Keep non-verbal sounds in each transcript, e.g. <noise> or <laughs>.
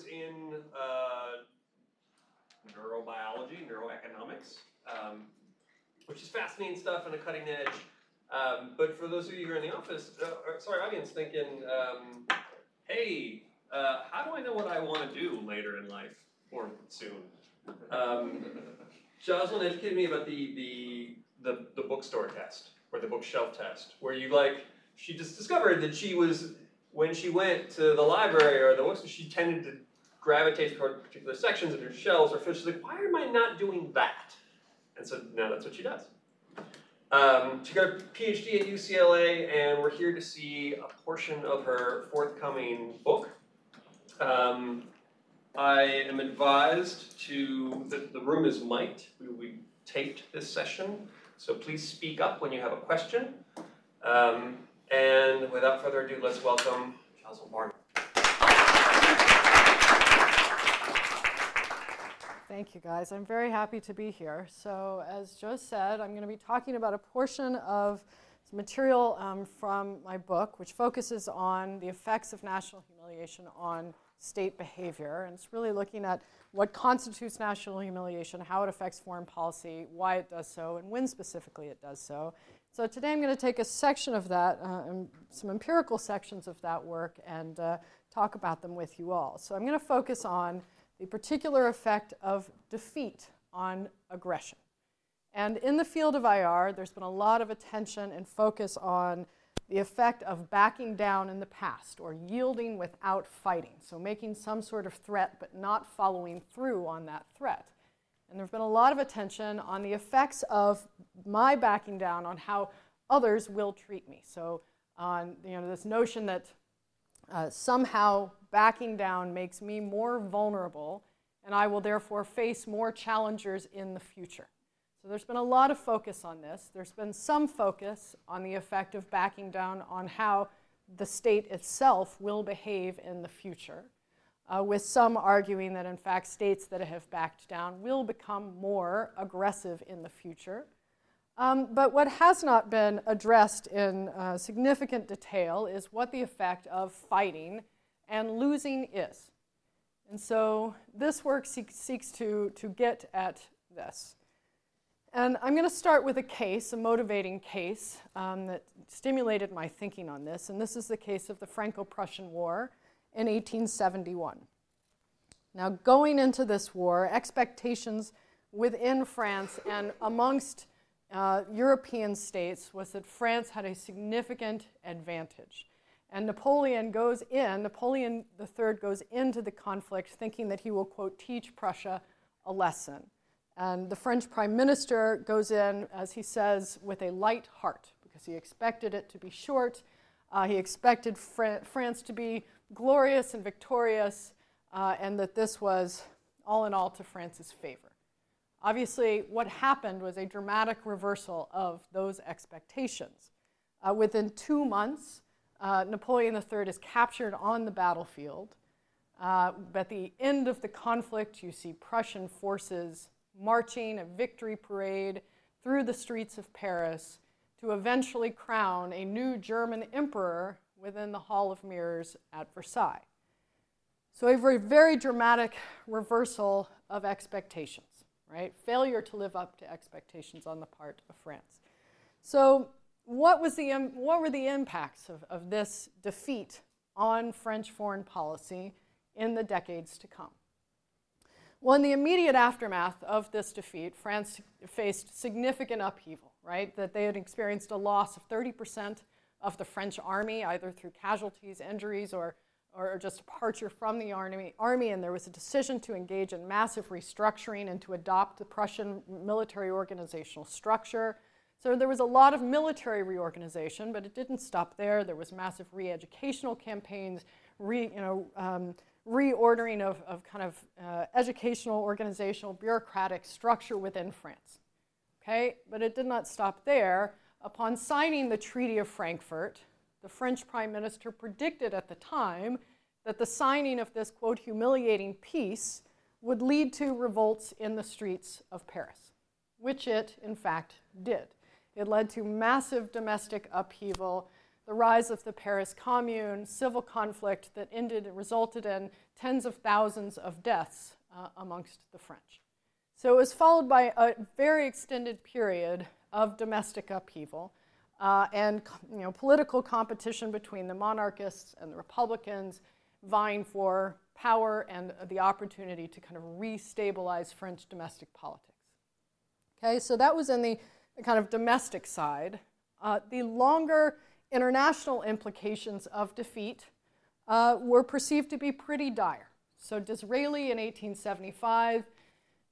was in uh, neurobiology, neuroeconomics, um, which is fascinating stuff and a cutting edge. Um, but for those of you who are in the office, uh, sorry, audience, thinking, um, hey, uh, how do I know what I want to do later in life or soon? Um, Joslyn educated me about the, the, the, the bookstore test or the bookshelf test, where you like, she just discovered that she was, when she went to the library or the bookstore, she tended to gravitate toward particular sections of her shells or fish. she's like, why am I not doing that? And so now that's what she does. Um, she got a PhD at UCLA, and we're here to see a portion of her forthcoming book. Um, I am advised to that the room is mic'd. We, we taped this session, so please speak up when you have a question. Um, and without further ado, let's welcome Joslyn Barnhart. Thank you, guys. I'm very happy to be here. So, as Joe said, I'm going to be talking about a portion of material um, from my book, which focuses on the effects of national humiliation on state behavior. And it's really looking at what constitutes national humiliation, how it affects foreign policy, why it does so, and when specifically it does so. So, today I'm going to take a section of that, uh, some empirical sections of that work, and uh, talk about them with you all. So, I'm going to focus on the particular effect of defeat on aggression. And in the field of IR, there's been a lot of attention and focus on the effect of backing down in the past or yielding without fighting. So, making some sort of threat but not following through on that threat. And there's been a lot of attention on the effects of my backing down on how others will treat me. So, on you know, this notion that uh, somehow backing down makes me more vulnerable, and I will therefore face more challengers in the future. So there's been a lot of focus on this. There's been some focus on the effect of backing down on how the state itself will behave in the future, uh, with some arguing that in fact states that have backed down will become more aggressive in the future. Um, but what has not been addressed in uh, significant detail is what the effect of fighting and losing is. And so this work seeks, to, to get at this. And I'm going to start with a case, a motivating case um, that stimulated my thinking on this. And this is the case of the Franco Prussian War in 1871. Now, going into this war, expectations within France and amongst uh, European states was that France had a significant advantage. And Napoleon goes in, Napoleon III goes into the conflict thinking that he will, quote, teach Prussia a lesson. And the French prime minister goes in, as he says, with a light heart because he expected it to be short. Uh, he expected Fran- France to be glorious and victorious, uh, and that this was all in all to France's favor. Obviously, what happened was a dramatic reversal of those expectations. Uh, within two months, uh, Napoleon III is captured on the battlefield. Uh, at the end of the conflict, you see Prussian forces marching a victory parade through the streets of Paris to eventually crown a new German emperor within the Hall of Mirrors at Versailles. So, a very, very dramatic reversal of expectations, right? Failure to live up to expectations on the part of France. So, what, was the, what were the impacts of, of this defeat on French foreign policy in the decades to come? Well, in the immediate aftermath of this defeat, France faced significant upheaval, right? That they had experienced a loss of 30% of the French army, either through casualties, injuries, or, or just departure from the army, army. And there was a decision to engage in massive restructuring and to adopt the Prussian military organizational structure so there was a lot of military reorganization, but it didn't stop there. There was massive re-educational campaigns, re, you know, um, reordering of, of kind of uh, educational, organizational, bureaucratic structure within France. Okay, but it did not stop there. Upon signing the Treaty of Frankfurt, the French Prime Minister predicted at the time that the signing of this quote humiliating peace would lead to revolts in the streets of Paris, which it in fact did. It led to massive domestic upheaval. the rise of the Paris Commune, civil conflict that ended and resulted in tens of thousands of deaths uh, amongst the French. So it was followed by a very extended period of domestic upheaval uh, and you know, political competition between the monarchists and the Republicans, vying for power and the opportunity to kind of restabilize French domestic politics. Okay, so that was in the kind of domestic side. Uh, the longer international implications of defeat uh, were perceived to be pretty dire. So Disraeli in 1875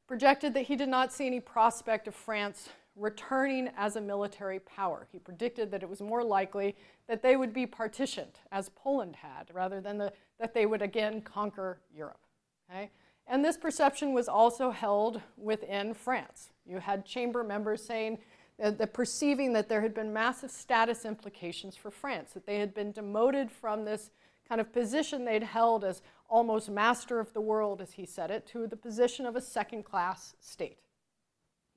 projected that he did not see any prospect of France returning as a military power. He predicted that it was more likely that they would be partitioned, as Poland had, rather than the, that they would again conquer Europe. Okay? And this perception was also held within France. You had chamber members saying that, that perceiving that there had been massive status implications for France, that they had been demoted from this kind of position they'd held as almost master of the world, as he said it, to the position of a second class state.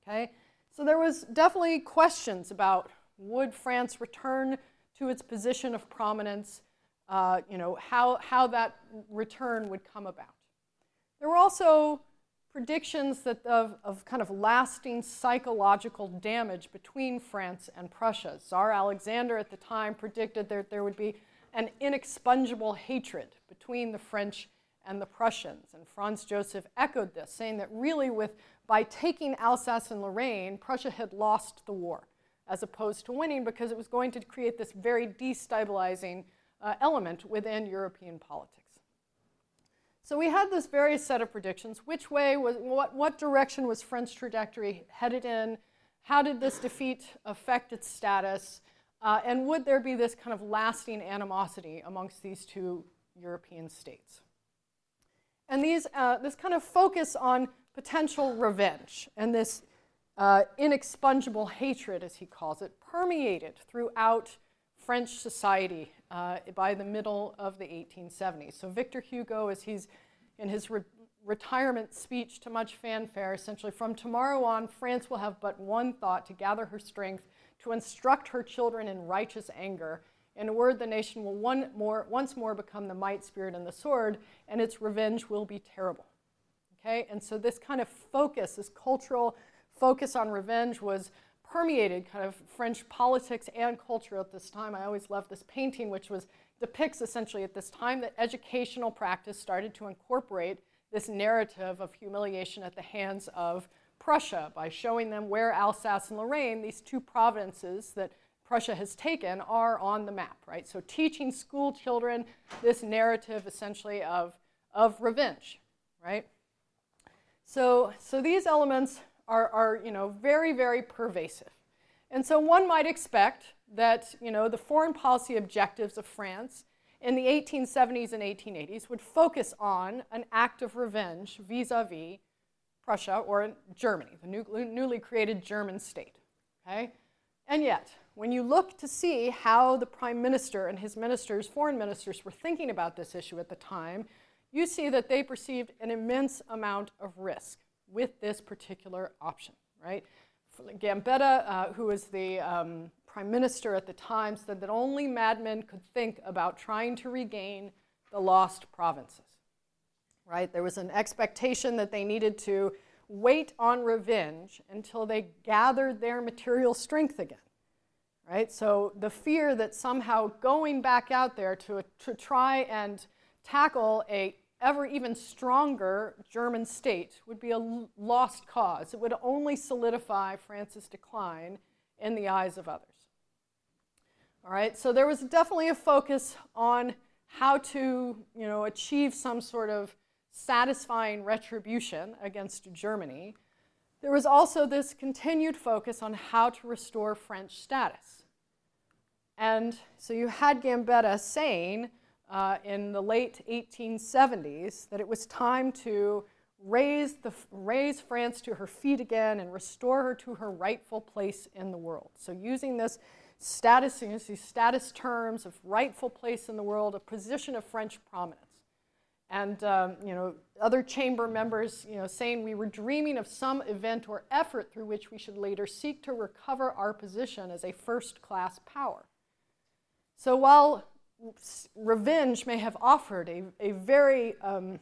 Okay? So there was definitely questions about would France return to its position of prominence, uh, you know, how, how that return would come about. There were also predictions that of, of kind of lasting psychological damage between France and Prussia. Tsar Alexander at the time predicted that there would be an inexpungible hatred between the French and the Prussians. And Franz Joseph echoed this, saying that really, with, by taking Alsace and Lorraine, Prussia had lost the war, as opposed to winning, because it was going to create this very destabilizing uh, element within European politics. So we had this various set of predictions. Which way was, what, what direction was French trajectory headed in? How did this defeat affect its status? Uh, and would there be this kind of lasting animosity amongst these two European states? And these, uh, this kind of focus on potential revenge and this uh, inexpungible hatred, as he calls it, permeated throughout French society uh, by the middle of the 1870s. So Victor Hugo, as he's in his re- retirement speech to much fanfare, essentially, from tomorrow on, France will have but one thought to gather her strength to instruct her children in righteous anger. In a word, the nation will one more, once more become the might, spirit, and the sword, and its revenge will be terrible. Okay? And so, this kind of focus, this cultural focus on revenge, was permeated kind of French politics and culture at this time. I always loved this painting, which was depicts essentially at this time that educational practice started to incorporate this narrative of humiliation at the hands of Prussia by showing them where Alsace and Lorraine, these two provinces that Prussia has taken, are on the map, right? So teaching school children this narrative essentially of, of revenge, right? So, so these elements are, are, you know, very, very pervasive. And so one might expect that, you know, the foreign policy objectives of France in the 1870s and 1880s would focus on an act of revenge vis-a-vis Prussia or Germany, the new, newly created German state. Okay? And yet, when you look to see how the prime minister and his ministers, foreign ministers, were thinking about this issue at the time, you see that they perceived an immense amount of risk with this particular option, right? Gambetta, uh, who was the um, prime minister at the time, said that only madmen could think about trying to regain the lost provinces right? There was an expectation that they needed to wait on revenge until they gathered their material strength again, right? So the fear that somehow going back out there to, to try and tackle a ever even stronger German state would be a lost cause. It would only solidify France's decline in the eyes of others. All right, so there was definitely a focus on how to, you know, achieve some sort of satisfying retribution against Germany, there was also this continued focus on how to restore French status. And so you had Gambetta saying uh, in the late 1870s that it was time to raise, the, raise France to her feet again and restore her to her rightful place in the world. So using this status, these status terms of rightful place in the world, a position of French prominence and um, you know other chamber members you know saying we were dreaming of some event or effort through which we should later seek to recover our position as a first class power So while revenge may have offered a, a very um,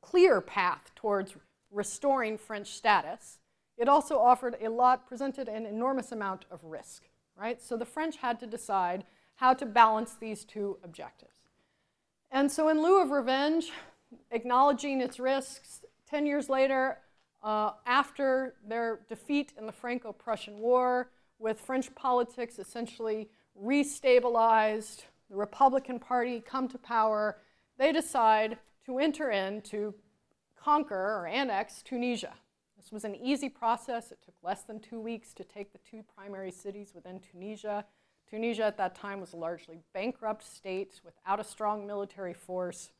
clear path towards restoring French status, it also offered a lot, presented an enormous amount of risk, right? So the French had to decide how to balance these two objectives. And so, in lieu of revenge, acknowledging its risks, 10 years later, uh, after their defeat in the Franco Prussian War, with French politics essentially restabilized, the Republican Party come to power, they decide to enter in to conquer or annex Tunisia. This was an easy process. It took less than two weeks to take the two primary cities within Tunisia. Tunisia at that time was a largely bankrupt state without a strong military force.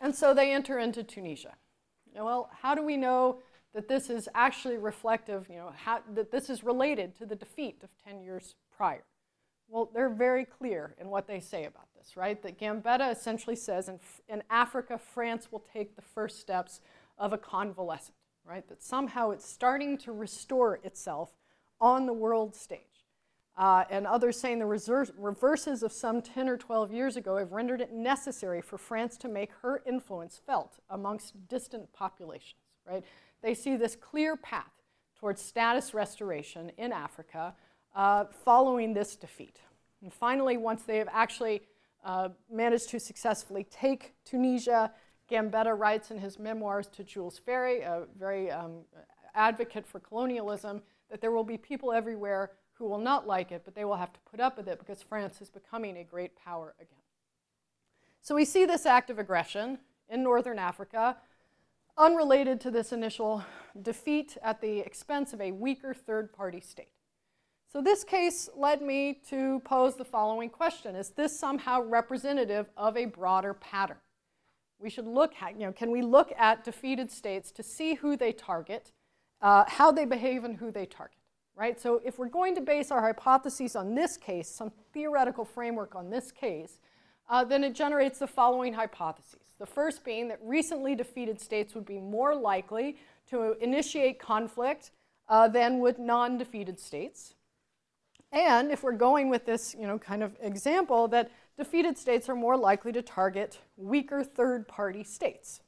And so they enter into Tunisia. Well, how do we know that this is actually reflective, you know, how, that this is related to the defeat of 10 years prior? Well, they're very clear in what they say about this, right? That Gambetta essentially says in, in Africa, France will take the first steps of a convalescent, right? That somehow it's starting to restore itself on the world stage. Uh, and others saying the reverses of some 10 or 12 years ago have rendered it necessary for France to make her influence felt amongst distant populations, right? They see this clear path towards status restoration in Africa uh, following this defeat. And finally, once they have actually uh, managed to successfully take Tunisia, Gambetta writes in his memoirs to Jules Ferry, a very um, advocate for colonialism, that there will be people everywhere who will not like it, but they will have to put up with it because France is becoming a great power again. So we see this act of aggression in northern Africa, unrelated to this initial defeat at the expense of a weaker third party state. So this case led me to pose the following question Is this somehow representative of a broader pattern? We should look at, you know, can we look at defeated states to see who they target, uh, how they behave, and who they target? Right? So if we're going to base our hypotheses on this case, some theoretical framework on this case, uh, then it generates the following hypotheses. The first being that recently defeated states would be more likely to initiate conflict uh, than would non defeated states. And if we're going with this, you know, kind of example, that defeated states are more likely to target weaker third-party states.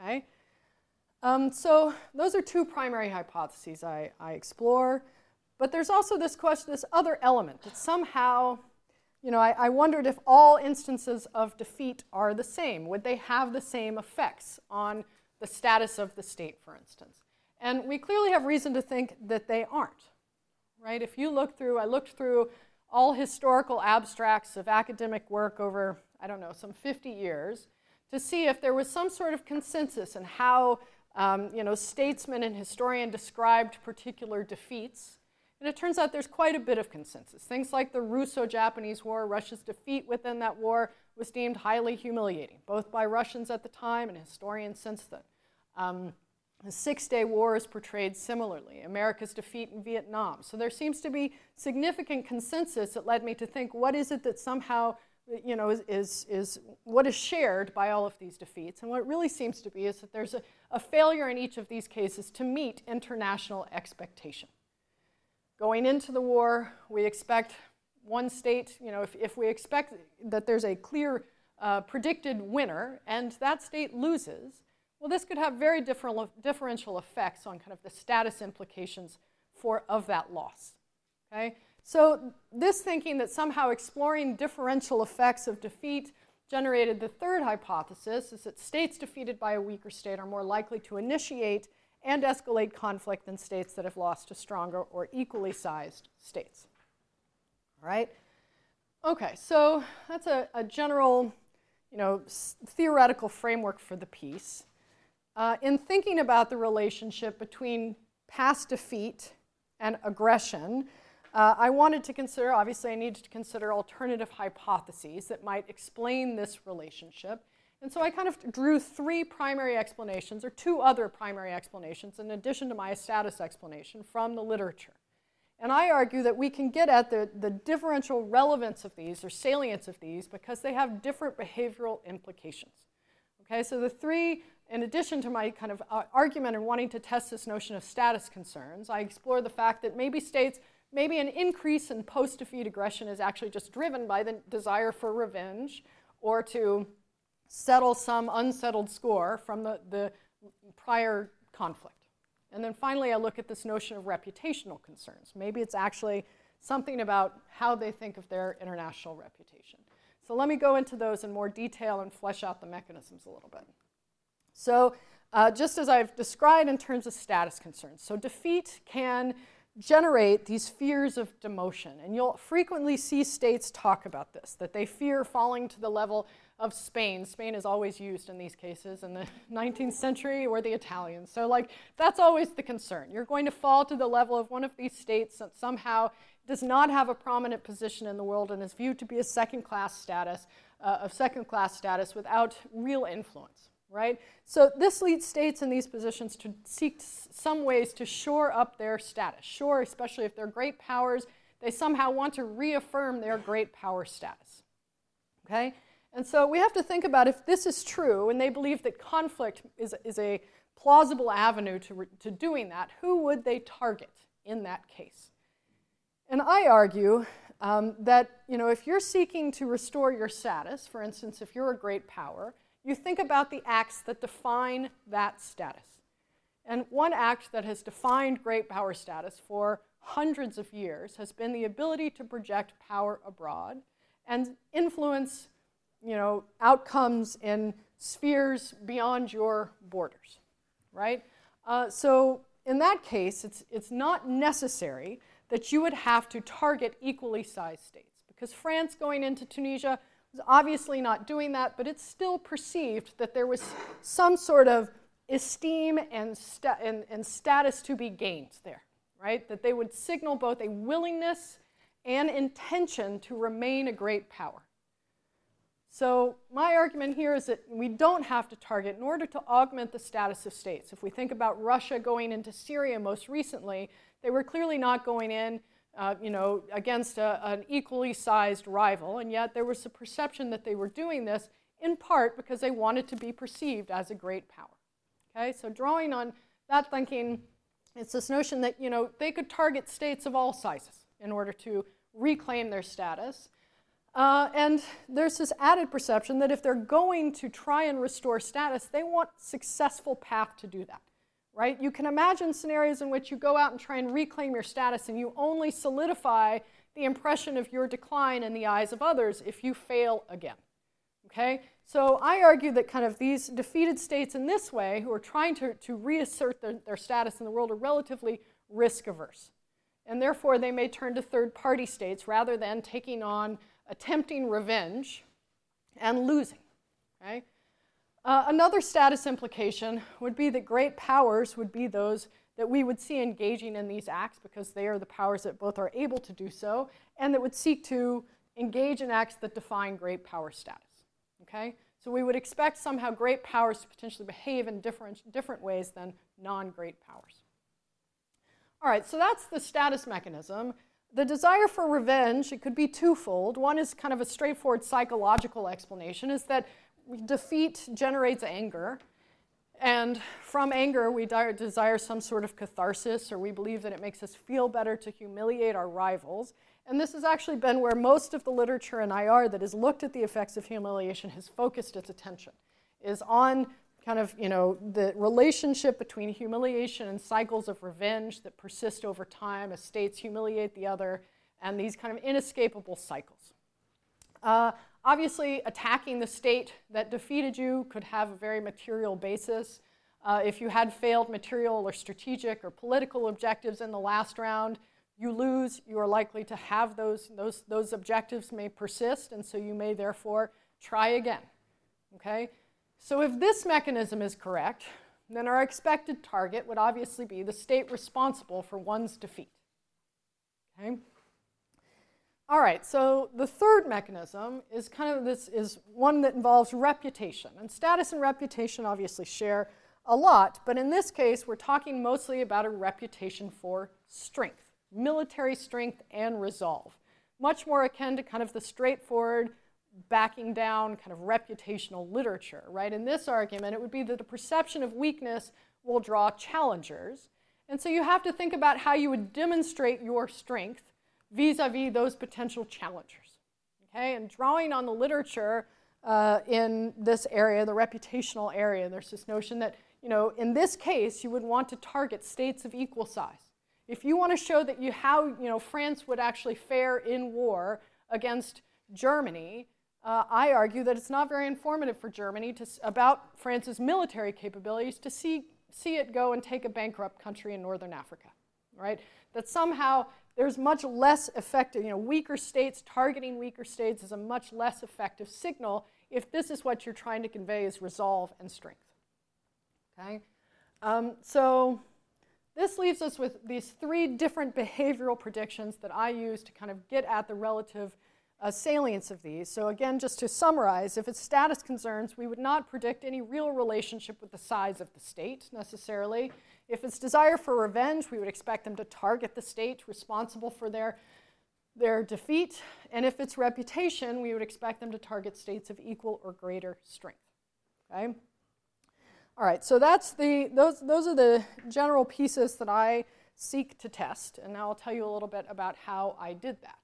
Okay? Um, so those are two primary hypotheses I, I explore. But there's also this question, this other element that somehow, you know, I, I wondered if all instances of defeat are the same. Would they have the same effects on the status of the state, for instance? And we clearly have reason to think that they aren't right? If you look through, I looked through all historical abstracts of academic work over, I don't know, some 50 years to see if there was some sort of consensus in how um, you know, statesmen and historian described particular defeats. And it turns out there's quite a bit of consensus. Things like the Russo Japanese War, Russia's defeat within that war was deemed highly humiliating, both by Russians at the time and historians since then. Um, the Six Day War is portrayed similarly, America's defeat in Vietnam. So there seems to be significant consensus that led me to think what is it that somehow you know, is, is, is what is shared by all of these defeats. And what really seems to be is that there's a, a failure in each of these cases to meet international expectation. Going into the war, we expect one state, you know, if, if we expect that there's a clear uh, predicted winner and that state loses, well, this could have very differential effects on kind of the status implications for, of that loss. Okay? So, this thinking that somehow exploring differential effects of defeat generated the third hypothesis is that states defeated by a weaker state are more likely to initiate and escalate conflict than states that have lost to stronger or equally sized states. All right? Okay, so that's a, a general, you know, theoretical framework for the piece. Uh, in thinking about the relationship between past defeat and aggression, uh, I wanted to consider, obviously, I needed to consider alternative hypotheses that might explain this relationship. And so I kind of drew three primary explanations, or two other primary explanations, in addition to my status explanation from the literature. And I argue that we can get at the, the differential relevance of these, or salience of these, because they have different behavioral implications. Okay, so the three in addition to my kind of uh, argument and wanting to test this notion of status concerns, I explore the fact that maybe states maybe an increase in post defeat aggression is actually just driven by the desire for revenge or to settle some unsettled score from the, the prior conflict. And then finally, I look at this notion of reputational concerns. Maybe it's actually something about how they think of their international reputation. So let me go into those in more detail and flesh out the mechanisms a little bit. So, uh, just as I've described in terms of status concerns, so defeat can generate these fears of demotion. And you'll frequently see states talk about this, that they fear falling to the level of Spain. Spain is always used in these cases in the <laughs> 19th century or the Italians. So, like, that's always the concern. You're going to fall to the level of one of these states that somehow does not have a prominent position in the world and is viewed to be a second class status, uh, of second class status without real influence right? So this leads states in these positions to seek some ways to shore up their status. Shore, especially if they're great powers, they somehow want to reaffirm their great power status. Okay? And so we have to think about if this is true, and they believe that conflict is, is a plausible avenue to, to doing that, who would they target in that case? And I argue um, that you know, if you're seeking to restore your status, for instance, if you're a great power, you think about the acts that define that status. And one act that has defined great power status for hundreds of years has been the ability to project power abroad and influence you know, outcomes in spheres beyond your borders, right? Uh, so in that case, it's, it's not necessary that you would have to target equally sized states because France going into Tunisia obviously not doing that, but it's still perceived that there was some sort of esteem and, sta- and, and status to be gained there, right? That they would signal both a willingness and intention to remain a great power. So, my argument here is that we don't have to target in order to augment the status of states. If we think about Russia going into Syria most recently, they were clearly not going in uh, you know, against a, an equally sized rival, and yet there was a perception that they were doing this in part because they wanted to be perceived as a great power. Okay, so drawing on that thinking, it's this notion that you know they could target states of all sizes in order to reclaim their status. Uh, and there's this added perception that if they're going to try and restore status, they want successful path to do that right? You can imagine scenarios in which you go out and try and reclaim your status and you only solidify the impression of your decline in the eyes of others if you fail again. Okay? So I argue that kind of these defeated states in this way, who are trying to, to reassert their, their status in the world, are relatively risk averse. And therefore, they may turn to third party states rather than taking on attempting revenge and losing. Okay? Uh, another status implication would be that great powers would be those that we would see engaging in these acts because they are the powers that both are able to do so and that would seek to engage in acts that define great power status. Okay? So we would expect somehow great powers to potentially behave in different, different ways than non great powers. All right, so that's the status mechanism. The desire for revenge, it could be twofold. One is kind of a straightforward psychological explanation, is that defeat generates anger. And from anger, we desire some sort of catharsis, or we believe that it makes us feel better to humiliate our rivals. And this has actually been where most of the literature in IR that has looked at the effects of humiliation has focused its attention, is on kind of, you know, the relationship between humiliation and cycles of revenge that persist over time as states humiliate the other, and these kind of inescapable cycles. Uh, Obviously, attacking the state that defeated you could have a very material basis. Uh, if you had failed material or strategic or political objectives in the last round, you lose, you are likely to have those, those, those objectives may persist, and so you may therefore try again. Okay? So if this mechanism is correct, then our expected target would obviously be the state responsible for one's defeat. Okay? All right, so the third mechanism is kind of this is one that involves reputation. And status and reputation obviously share a lot, but in this case, we're talking mostly about a reputation for strength, military strength and resolve. Much more akin to kind of the straightforward backing down kind of reputational literature, right? In this argument, it would be that the perception of weakness will draw challengers, And so you have to think about how you would demonstrate your strength vis a vis those potential challengers. Okay? And drawing on the literature uh, in this area, the reputational area, there's this notion that, you know, in this case, you would want to target states of equal size. If you want to show that you, how you know, France would actually fare in war against Germany, uh, I argue that it's not very informative for Germany to, about France's military capabilities to see, see it go and take a bankrupt country in northern Africa, right? That somehow there's much less effective, you know, weaker states, targeting weaker states is a much less effective signal if this is what you're trying to convey is resolve and strength. Okay? Um, so this leaves us with these three different behavioral predictions that I use to kind of get at the relative uh, salience of these. So again, just to summarize, if it's status concerns, we would not predict any real relationship with the size of the state necessarily. If it's desire for revenge, we would expect them to target the state responsible for their, their defeat. And if it's reputation, we would expect them to target states of equal or greater strength. Okay? All right, so that's the, those, those are the general pieces that I seek to test. And now I'll tell you a little bit about how I did that.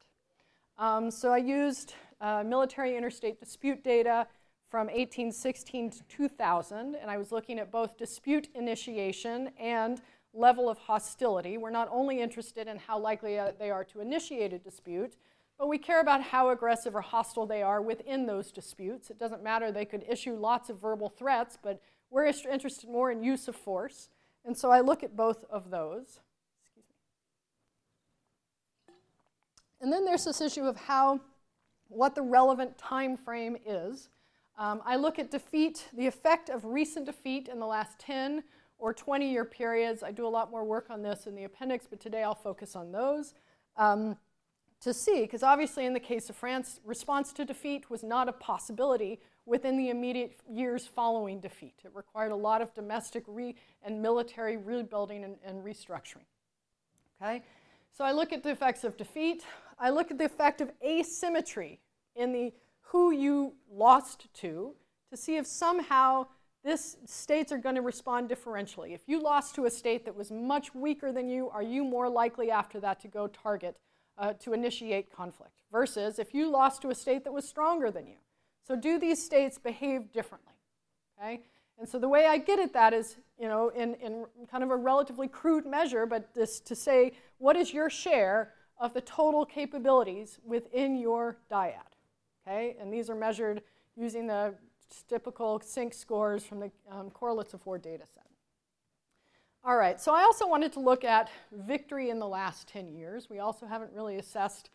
Um, so I used uh, military interstate dispute data from 1816 to 2000, and I was looking at both dispute initiation and level of hostility. We're not only interested in how likely uh, they are to initiate a dispute, but we care about how aggressive or hostile they are within those disputes. It doesn't matter, they could issue lots of verbal threats, but we're interested more in use of force. And so I look at both of those. And then there's this issue of how, what the relevant time frame is. Um, I look at defeat, the effect of recent defeat in the last 10 or 20 year periods. I do a lot more work on this in the appendix, but today I'll focus on those. Um, to see, because obviously in the case of France, response to defeat was not a possibility within the immediate years following defeat. It required a lot of domestic re- and military rebuilding and, and restructuring. Okay? So I look at the effects of defeat. I look at the effect of asymmetry in the who you lost to to see if somehow this states are going to respond differentially. If you lost to a state that was much weaker than you, are you more likely after that to go target uh, to initiate conflict? Versus if you lost to a state that was stronger than you. So do these states behave differently? Okay? And so the way I get at that is, you know, in, in kind of a relatively crude measure, but this to say, what is your share of the total capabilities within your dyad? Okay, and these are measured using the typical CINC scores from the um, correlates of war data set. All right, so I also wanted to look at victory in the last 10 years. We also haven't really assessed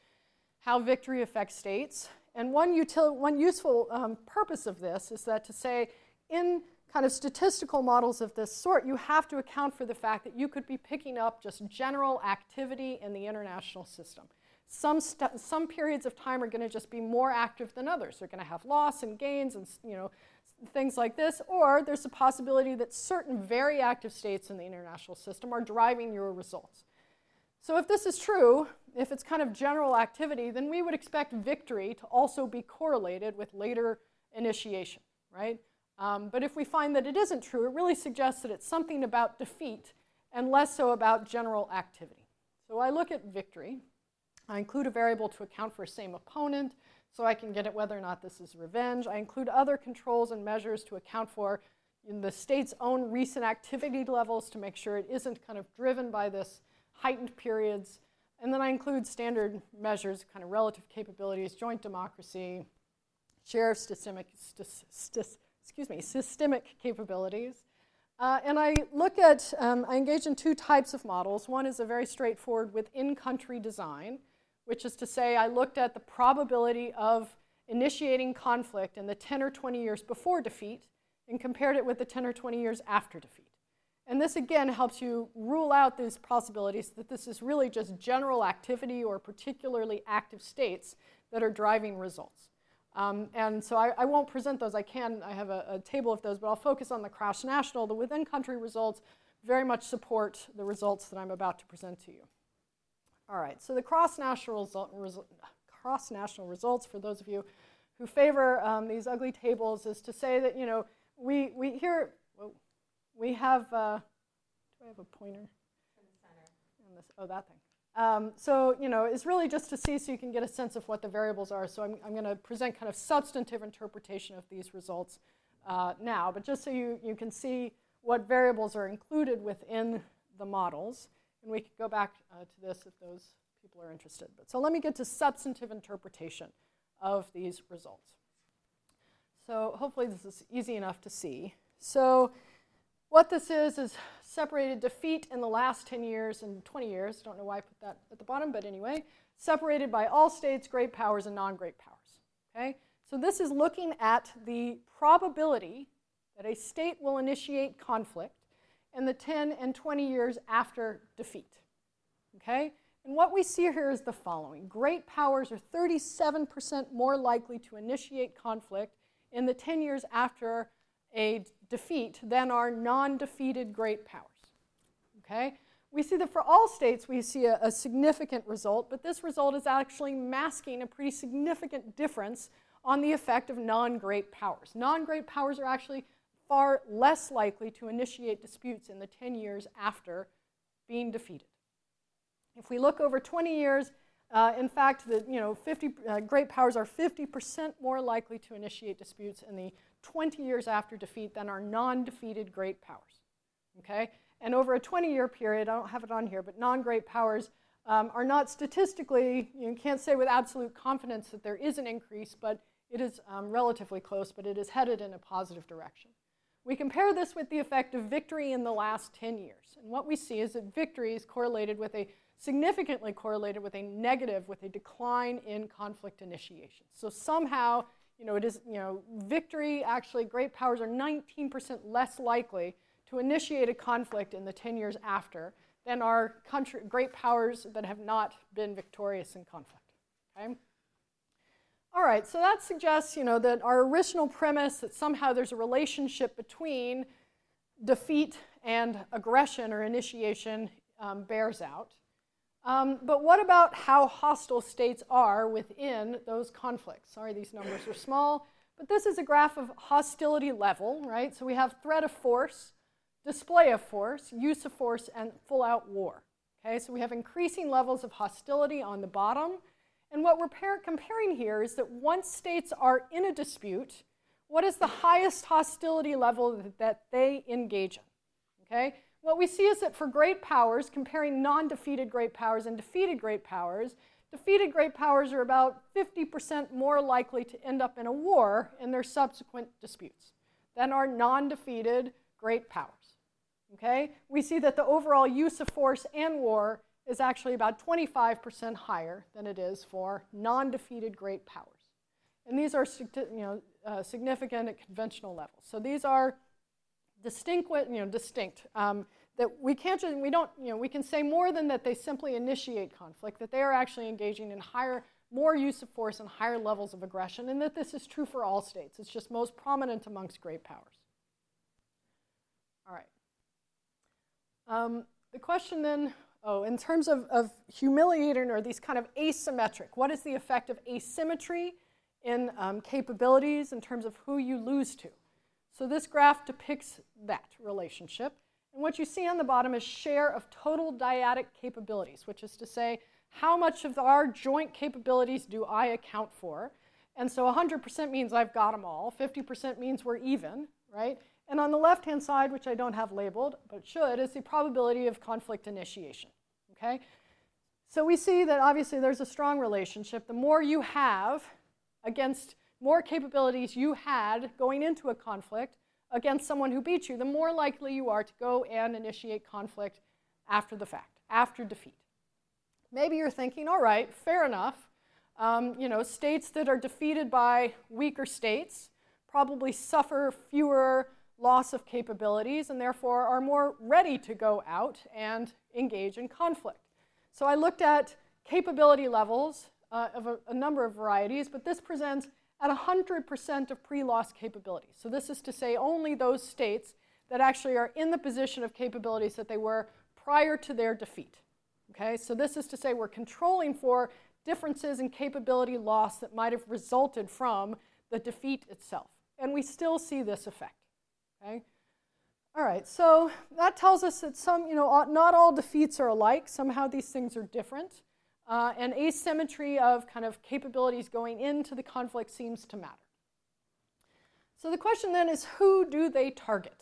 how victory affects states. And one, util- one useful um, purpose of this is that to say, in kind of statistical models of this sort, you have to account for the fact that you could be picking up just general activity in the international system. Some, st- some periods of time are going to just be more active than others. They're going to have loss and gains and you know, things like this. Or there's a possibility that certain very active states in the international system are driving your results. So if this is true, if it's kind of general activity, then we would expect victory to also be correlated with later initiation, right? Um, but if we find that it isn't true, it really suggests that it's something about defeat and less so about general activity. So I look at victory. I include a variable to account for same opponent so I can get at whether or not this is revenge. I include other controls and measures to account for in the state's own recent activity levels to make sure it isn't kind of driven by this heightened periods. And then I include standard measures, kind of relative capabilities, joint democracy, share of systemic, st- excuse me, systemic capabilities. Uh, and I look at, um, I engage in two types of models. One is a very straightforward within country design, which is to say, I looked at the probability of initiating conflict in the 10 or 20 years before defeat and compared it with the 10 or 20 years after defeat. And this again helps you rule out these possibilities that this is really just general activity or particularly active states that are driving results. Um, and so I, I, won't present those. I can, I have a, a, table of those, but I'll focus on the cross national. The within country results very much support the results that I'm about to present to you. All right, so the cross national, result, resu- cross national results, for those of you who favor um, these ugly tables, is to say that, you know, we, we here, we have, uh, do I have a pointer? on this? Oh, that thing. Um, so, you know, it's really just to see so you can get a sense of what the variables are. So I'm, I'm going to present kind of substantive interpretation of these results uh, now, but just so you, you can see what variables are included within the models. And we could go back uh, to this if those people are interested. But so let me get to substantive interpretation of these results. So hopefully this is easy enough to see. So what this is is separated defeat in the last 10 years and 20 years. Don't know why I put that at the bottom, but anyway, separated by all states, great powers, and non-great powers. Okay? So this is looking at the probability that a state will initiate conflict in the 10 and 20 years after defeat. Okay? And what we see here is the following. Great powers are 37% more likely to initiate conflict in the 10 years after a defeat than are non-defeated great powers. Okay? We see that for all states we see a, a, significant result, but this result is actually masking a pretty significant difference on the effect of non-great powers. Non-great powers are actually far less likely to initiate disputes in the 10 years after being defeated. If we look over 20 years, uh, in fact, the you know 50 uh, great powers are 50% more likely to initiate disputes in the 20 years after defeat than are non-defeated great powers. Okay, and over a 20-year period, I don't have it on here, but non-great powers um, are not statistically. You can't say with absolute confidence that there is an increase, but it is um, relatively close. But it is headed in a positive direction. We compare this with the effect of victory in the last 10 years, and what we see is that victory is correlated with a significantly correlated with a negative, with a decline in conflict initiation. So somehow, you know, it is, you know, victory, actually, great powers are 19% less likely to initiate a conflict in the 10 years after than are country, great powers that have not been victorious in conflict. Okay? All right, so that suggests, you know, that our original premise that somehow there's a relationship between defeat and aggression or initiation um, bears out. Um, but what about how hostile states are within those conflicts? Sorry, these numbers are small, but this is a graph of hostility level, right? So we have threat of force, display of force, use of force, and full out war. Okay, so we have increasing levels of hostility on the bottom. And what we're comparing here is that once states are in a dispute, what is the highest hostility level that they engage in? Okay, what we see is that for great powers, comparing non-defeated great powers and defeated great powers, defeated great powers are about 50% more likely to end up in a war in their subsequent disputes than are non-defeated great powers. Okay? We see that the overall use of force and war is actually about 25% higher than it is for non-defeated great powers. And these are you know, uh, significant at conventional levels. So these are distinct, you know, distinct. Um, that we can't just, we don't, you know, we can say more than that they simply initiate conflict, that they are actually engaging in higher, more use of force and higher levels of aggression, and that this is true for all states. It's just most prominent amongst great powers. All right. Um, the question then, oh, in terms of, of humiliating or these kind of asymmetric, what is the effect of asymmetry in um, capabilities in terms of who you lose to? So this graph depicts that relationship. And what you see on the bottom is share of total dyadic capabilities, which is to say, how much of our joint capabilities do I account for? And so 100% means I've got them all. 50% means we're even, right? And on the left-hand side, which I don't have labeled, but should, is the probability of conflict initiation, okay? So we see that obviously there's a strong relationship. The more you have against more capabilities you had going into a conflict against someone who beat you, the more likely you are to go and initiate conflict after the fact, after defeat. Maybe you're thinking, all right, fair enough. Um, you know, states that are defeated by weaker states probably suffer fewer loss of capabilities and therefore are more ready to go out and engage in conflict. So I looked at capability levels uh, of a, a number of varieties, but this presents at 100% of pre-loss capabilities. So this is to say only those states that actually are in the position of capabilities that they were prior to their defeat. Okay, so this is to say we're controlling for differences in capability loss that might have resulted from the defeat itself. And we still see this effect. Okay? All right, so that tells us that some, you know, not all defeats are alike. Somehow these things are different. Uh, and asymmetry of kind of capabilities going into the conflict seems to matter. So the question then is who do they target?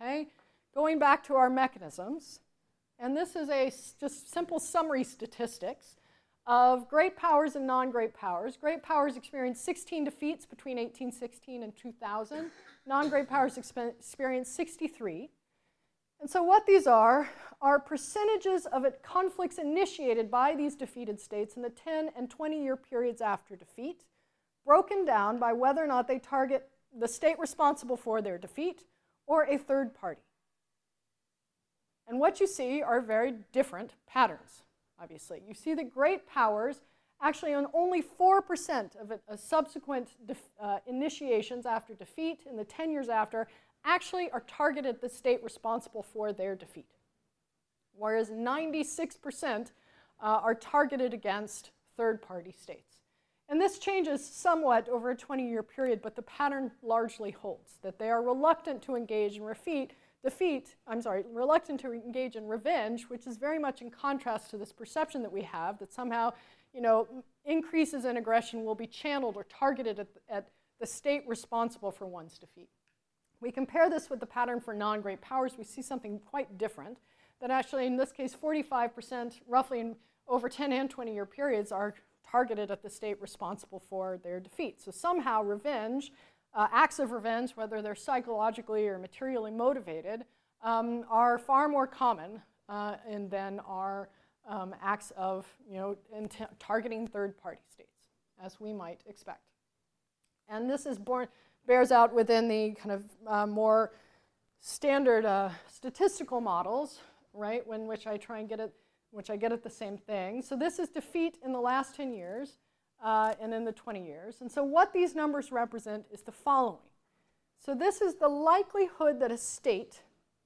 Okay, going back to our mechanisms, and this is a just simple summary statistics of great powers and non-great powers. Great powers experienced 16 defeats between 1816 and 2000. Non-great powers experienced 63. And so what these are are percentages of conflicts initiated by these defeated states in the 10 and 20 year periods after defeat, broken down by whether or not they target the state responsible for their defeat or a third party. And what you see are very different patterns, obviously. You see that great powers actually on only 4% of a, subsequent uh, initiations after defeat in the 10 years after actually are targeted the state responsible for their defeat. Whereas 96% uh, are targeted against third party states. And this changes somewhat over a 20 year period, but the pattern largely holds that they are reluctant to engage in defeat, defeat, I'm sorry, reluctant to engage in revenge, which is very much in contrast to this perception that we have that somehow, you know, increases in aggression will be channeled or targeted at, at the state responsible for one's defeat. We compare this with the pattern for non-great powers, we see something quite different, that actually in this case 45% roughly in over 10 and 20 year periods are targeted at the state responsible for their defeat. So somehow revenge uh, acts of revenge, whether they're psychologically or materially motivated, um, are far more common uh, and than are um, acts of you know, targeting third-party states, as we might expect. And this is born, bears out within the kind of uh, more standard uh, statistical models, right, in which I try and get it, which I get at the same thing. So this is defeat in the last 10 years uh, and in the 20 years. And so what these numbers represent is the following. So this is the likelihood that a state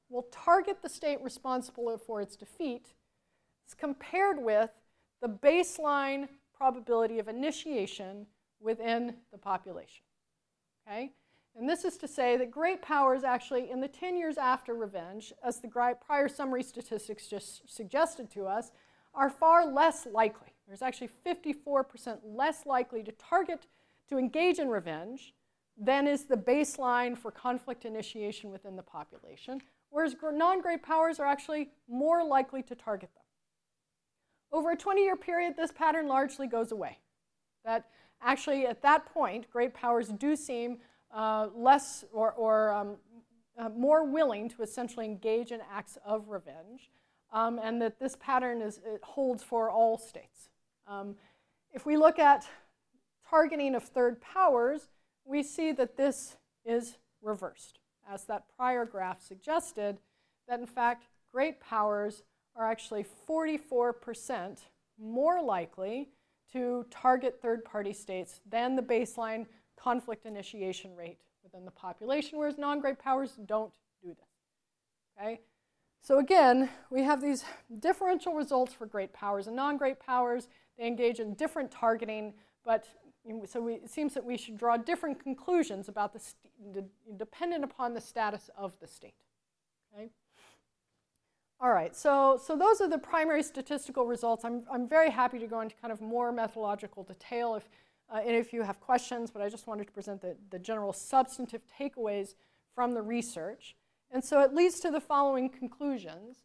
will target the state responsible for its defeat as compared with the baseline probability of initiation within the population. Okay? And this is to say that great powers actually, in the 10 years after revenge, as the prior summary statistics just suggested to us, are far less likely there's actually 54% less likely to target, to engage in revenge than is the baseline for conflict initiation within the population, whereas non great powers are actually more likely to target them. Over a 20 year period, this pattern largely goes away. That actually, at that point, great powers do seem uh, less or, or um, uh, more willing to essentially engage in acts of revenge, um, and that this pattern is, holds for all states. Um, if we look at targeting of third powers, we see that this is reversed. As that prior graph suggested, that in fact, great powers are actually 44% more likely to target third party states than the baseline conflict initiation rate within the population, whereas non great powers don't do this. Okay? So again, we have these differential results for great powers and non great powers. They engage in different targeting, but so we, it seems that we should draw different conclusions about the, st- dependent upon the status of the state. Okay? All right, so, so those are the primary statistical results. I'm, I'm very happy to go into kind of more methodological detail if, uh, and if you have questions, but I just wanted to present the, the general substantive takeaways from the research. And so it leads to the following conclusions.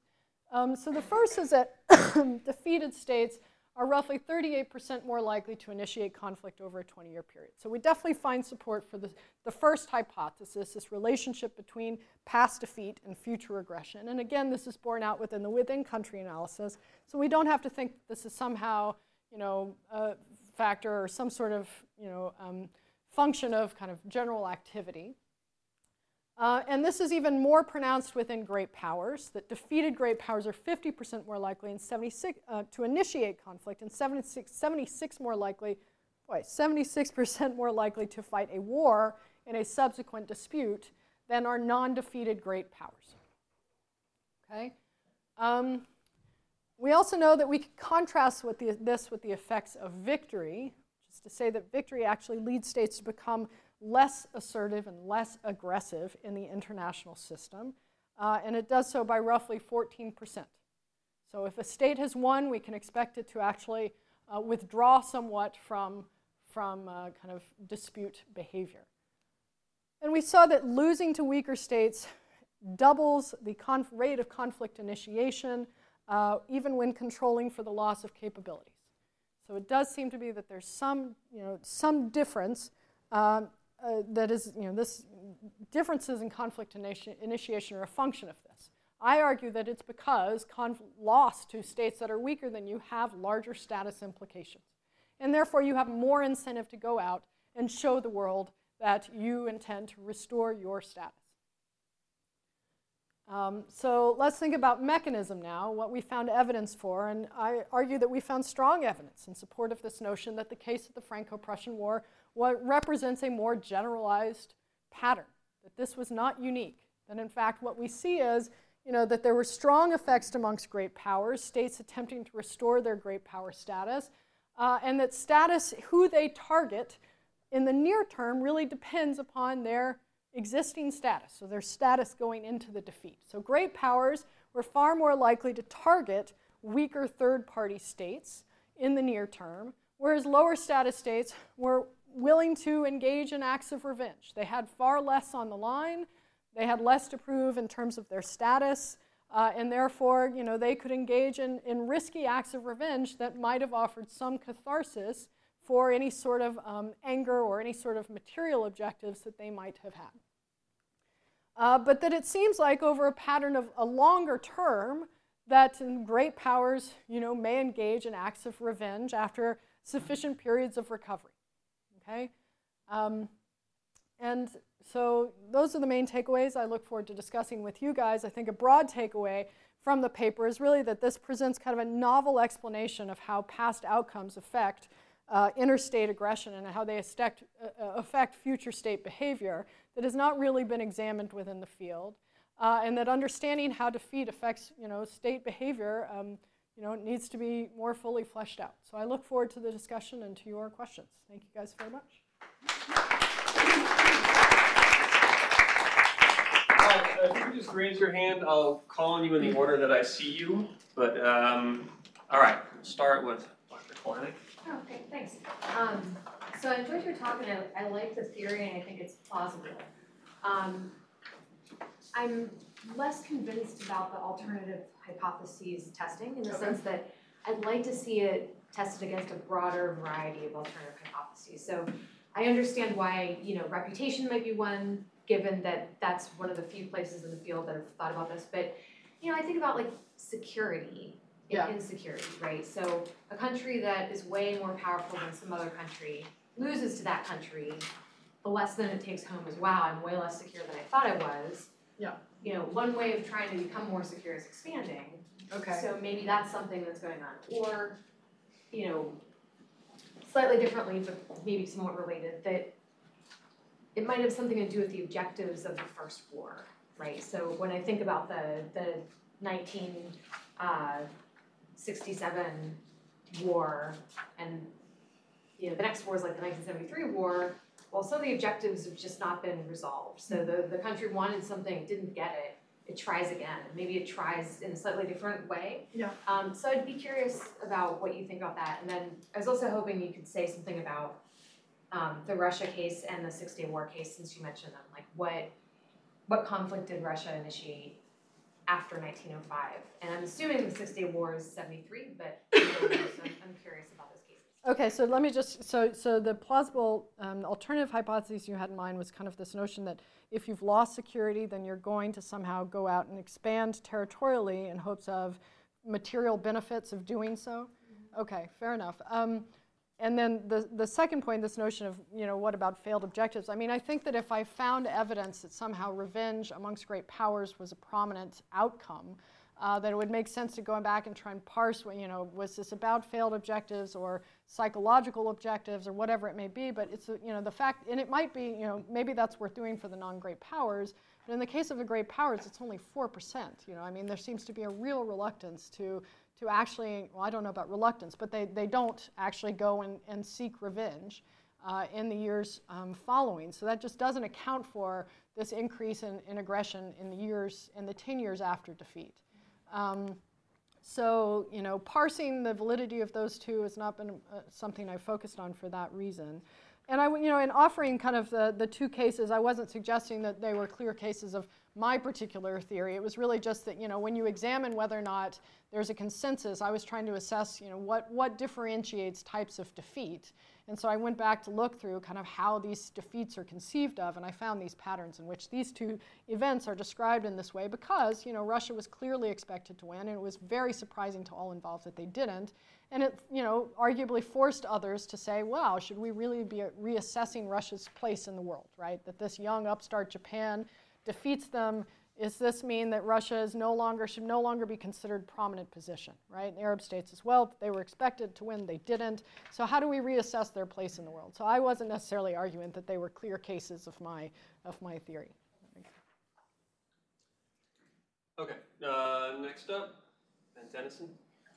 Um, so the first is that <coughs> defeated states are roughly 38% more likely to initiate conflict over a 20 year period. So we definitely find support for the, the first hypothesis, this relationship between past defeat and future aggression. And again, this is borne out within the within country analysis. So we don't have to think this is somehow, you know, a factor or some sort of, you know, um, function of kind of general activity. Uh, and this is even more pronounced within great powers, that defeated great powers are 50% more likely in 76, uh, to initiate conflict and 76, 76 more likely, boy, 76% more likely to fight a war in a subsequent dispute than are non-defeated great powers. Okay? Um, we also know that we can contrast with the, this with the effects of victory, which is to say that victory actually leads states to become less assertive and less aggressive in the international system, uh, and it does so by roughly 14%. So if a state has won, we can expect it to actually uh, withdraw somewhat from, from uh, kind of dispute behavior. And we saw that losing to weaker states doubles the rate of conflict initiation, uh, even when controlling for the loss of capabilities. So it does seem to be that there's some, you know, some difference um, uh, that is, you know, this differences in conflict initiation are a function of this. I argue that it's because loss to states that are weaker than you have larger status implications. And therefore, you have more incentive to go out and show the world that you intend to restore your status. Um, so let's think about mechanism now, what we found evidence for. And I argue that we found strong evidence in support of this notion that the case of the Franco Prussian War represents a more generalized pattern, that this was not unique. That in fact, what we see is you know, that there were strong effects amongst great powers, states attempting to restore their great power status, uh, and that status, who they target in the near term, really depends upon their existing status, so their status going into the defeat. So great powers were far more likely to target weaker third party states in the near term, whereas lower status states were willing to engage in acts of revenge. They had far less on the line, they had less to prove in terms of their status, uh, and therefore, you know, they could engage in, in risky acts of revenge that might have offered some catharsis for any sort of um, anger or any sort of material objectives that they might have had. Uh, but that it seems like over a pattern of a longer term, that great powers, you know, may engage in acts of revenge after sufficient periods of recovery. Okay, um, and so those are the main takeaways I look forward to discussing with you guys. I think a broad takeaway from the paper is really that this presents kind of a novel explanation of how past outcomes affect uh, interstate aggression and how they affect, uh, uh, affect future state behavior that has not really been examined within the field. Uh, and that understanding how defeat affects you know, state behavior um, you know, it needs to be more fully fleshed out. So I look forward to the discussion and to your questions. Thank you guys very much. Uh, if you just raise your hand, I'll call on you in the order that I see you. But um, all right, we'll start with Dr. Kalanick. Oh, okay, thanks. Um, so I enjoyed your talk and I, I like the theory and I think it's plausible. Um, I'm less convinced about the alternative hypotheses testing in the okay. sense that I'd like to see it tested against a broader variety of alternative hypotheses. So I understand why, you know, reputation might be one, given that that's one of the few places in the field that have thought about this. But, you know, I think about like security yeah. insecurity, right? So a country that is way more powerful than some other country loses to that country, the lesson it takes home is, wow, I'm way less secure than I thought I was. Yeah. You know, one way of trying to become more secure is expanding. Okay. So maybe that's something that's going on. Or, you know, slightly differently, but maybe somewhat related, that it might have something to do with the objectives of the first war, right? So when I think about the the 19 uh, 67 war and you know the next war is like the 1973 war well some of the objectives have just not been resolved. So the, the country wanted something didn't get it. It tries again. Maybe it tries in a slightly different way. Yeah. Um, so i'd be curious about what you think about that. And then i was also hoping you could say something about um, the russia case and the six day war case since you mentioned them. Like what what conflict did russia initiate after 1905. And I'm assuming the Six Day War is 73, but so I'm, I'm, curious about those cases. Okay, so let me just so so the plausible um, alternative hypothesis you had in mind was kind of this notion that if you've lost security, then you're going to somehow go out and expand territorially in hopes of material benefits of doing so. Mm-hmm. Okay, fair enough. Um, and then the, the second point, this notion of, you know, what about failed objectives? I mean, I think that if I found evidence that somehow revenge amongst great powers was a prominent outcome, uh, that it would make sense to go back and try and parse, what you know, was this about failed objectives or psychological objectives or whatever it may be. But it's, you know, the fact, and it might be, you know, maybe that's worth doing for the non-great powers. But in the case of the great powers, it's only 4%. You know, I mean, there seems to be a real reluctance to to actually, well, I don't know about reluctance, but they, they don't actually go and, and seek revenge. uh, in the years um, following. So that just doesn't account for this increase in, in aggression in the years in the 10 years after defeat. Um, so, you know, parsing the validity of those two has not been uh, something I focused on for that reason. And I, you know, in offering kind of the, the two cases, I wasn't suggesting that they were clear cases of my particular theory. It was really just that, you know, when you examine whether or not there's a consensus, I was trying to assess, you know, what, what differentiates types of defeat. And so I went back to look through kind of how these defeats are conceived of, and I found these patterns in which these two events are described in this way because, you know, Russia was clearly expected to win, and it was very surprising to all involved that they didn't. And it, you know, arguably forced others to say, wow, should we really be reassessing Russia's place in the world, right? That this young upstart Japan defeats them does this mean that Russia is no longer should no longer be considered prominent position, right? The Arab states as well, they were expected to win, they didn't. So how do we reassess their place in the world? So I wasn't necessarily arguing that they were clear cases of my of my theory. Okay. Uh, next up, Ben Tennyson.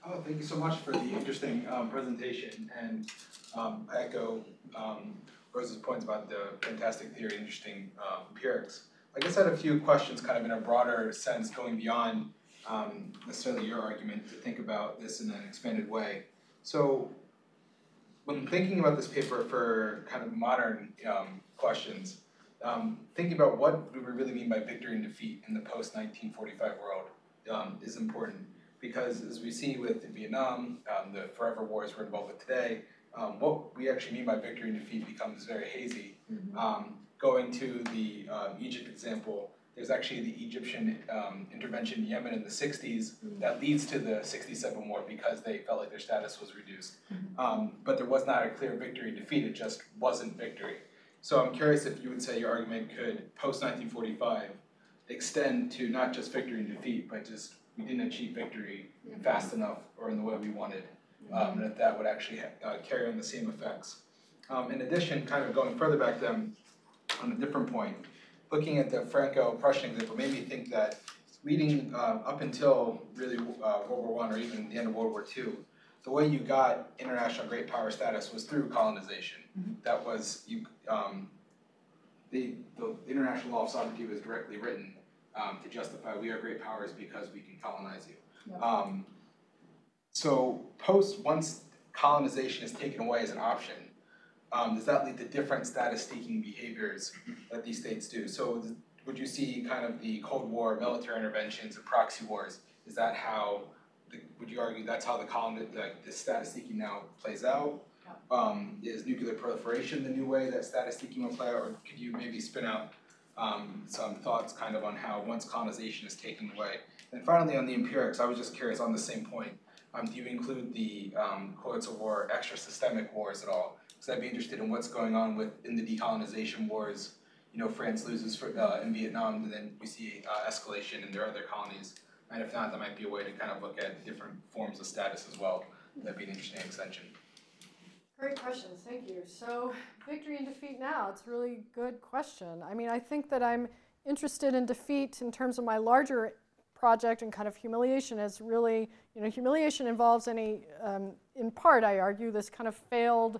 Oh, thank you so much for the interesting um, presentation, and um, I echo um, Rose's points about the fantastic theory, interesting um, empirics. I guess I had a few questions kind of in a broader sense going beyond um, necessarily your argument to think about this in an expanded way. So when thinking about this paper for kind of modern um, questions, um, thinking about what do we really mean by victory and defeat in the post-1945 world um, is important because as we see with Vietnam, um, the forever wars we're involved with today, um, what we actually mean by victory and defeat becomes very hazy. Mm-hmm going to the um, Egypt example, there's actually the Egyptian um, intervention in Yemen in the 60s mm-hmm. that leads to the 67 war because they felt like their status was reduced. Mm-hmm. Um, but there was not a clear victory and defeat, it just wasn't victory. So I'm curious if you would say your argument could, post 1945, extend to not just victory and defeat, but just we didn't achieve victory mm-hmm. fast enough or in the way we wanted, um, and if that would actually ha- uh, carry on the same effects. Um, in addition, kind of going further back then, on a different point, looking at the Franco-Prussian example made me think that leading uh, up until really uh, World War One or even the end of World War Two, the way you got international great power status was through colonization. Mm-hmm. That was you. Um, the, the international law of sovereignty was directly written um, to justify we are great powers because we can colonize you. Yeah. Um, so post once colonization is taken away as an option, um, does that lead to different status-seeking behaviors that these states do? So would you see kind of the Cold War military interventions and proxy wars? Is that how, the, would you argue that's how the, the, the status-seeking now plays out? Um, is nuclear proliferation the new way that status-seeking will play out? Or could you maybe spin out um, some thoughts kind of on how once colonization is taken away? And finally on the empirics, I was just curious on the same point. Um, do you include the um, correlates of war extra systemic wars at all? because I'd be interested in what's going on with in the decolonization wars. You know, France loses for, uh, in Vietnam, and then we see uh, escalation in their other colonies. And if not, that might be a way to kind of look at different forms of status as well. That'd be an interesting extension. Great questions, thank you. So, victory and defeat now, it's a really good question. I mean, I think that I'm interested in defeat in terms of my larger project and kind of humiliation is really, you know, humiliation involves any, um, in part, I argue, this kind of failed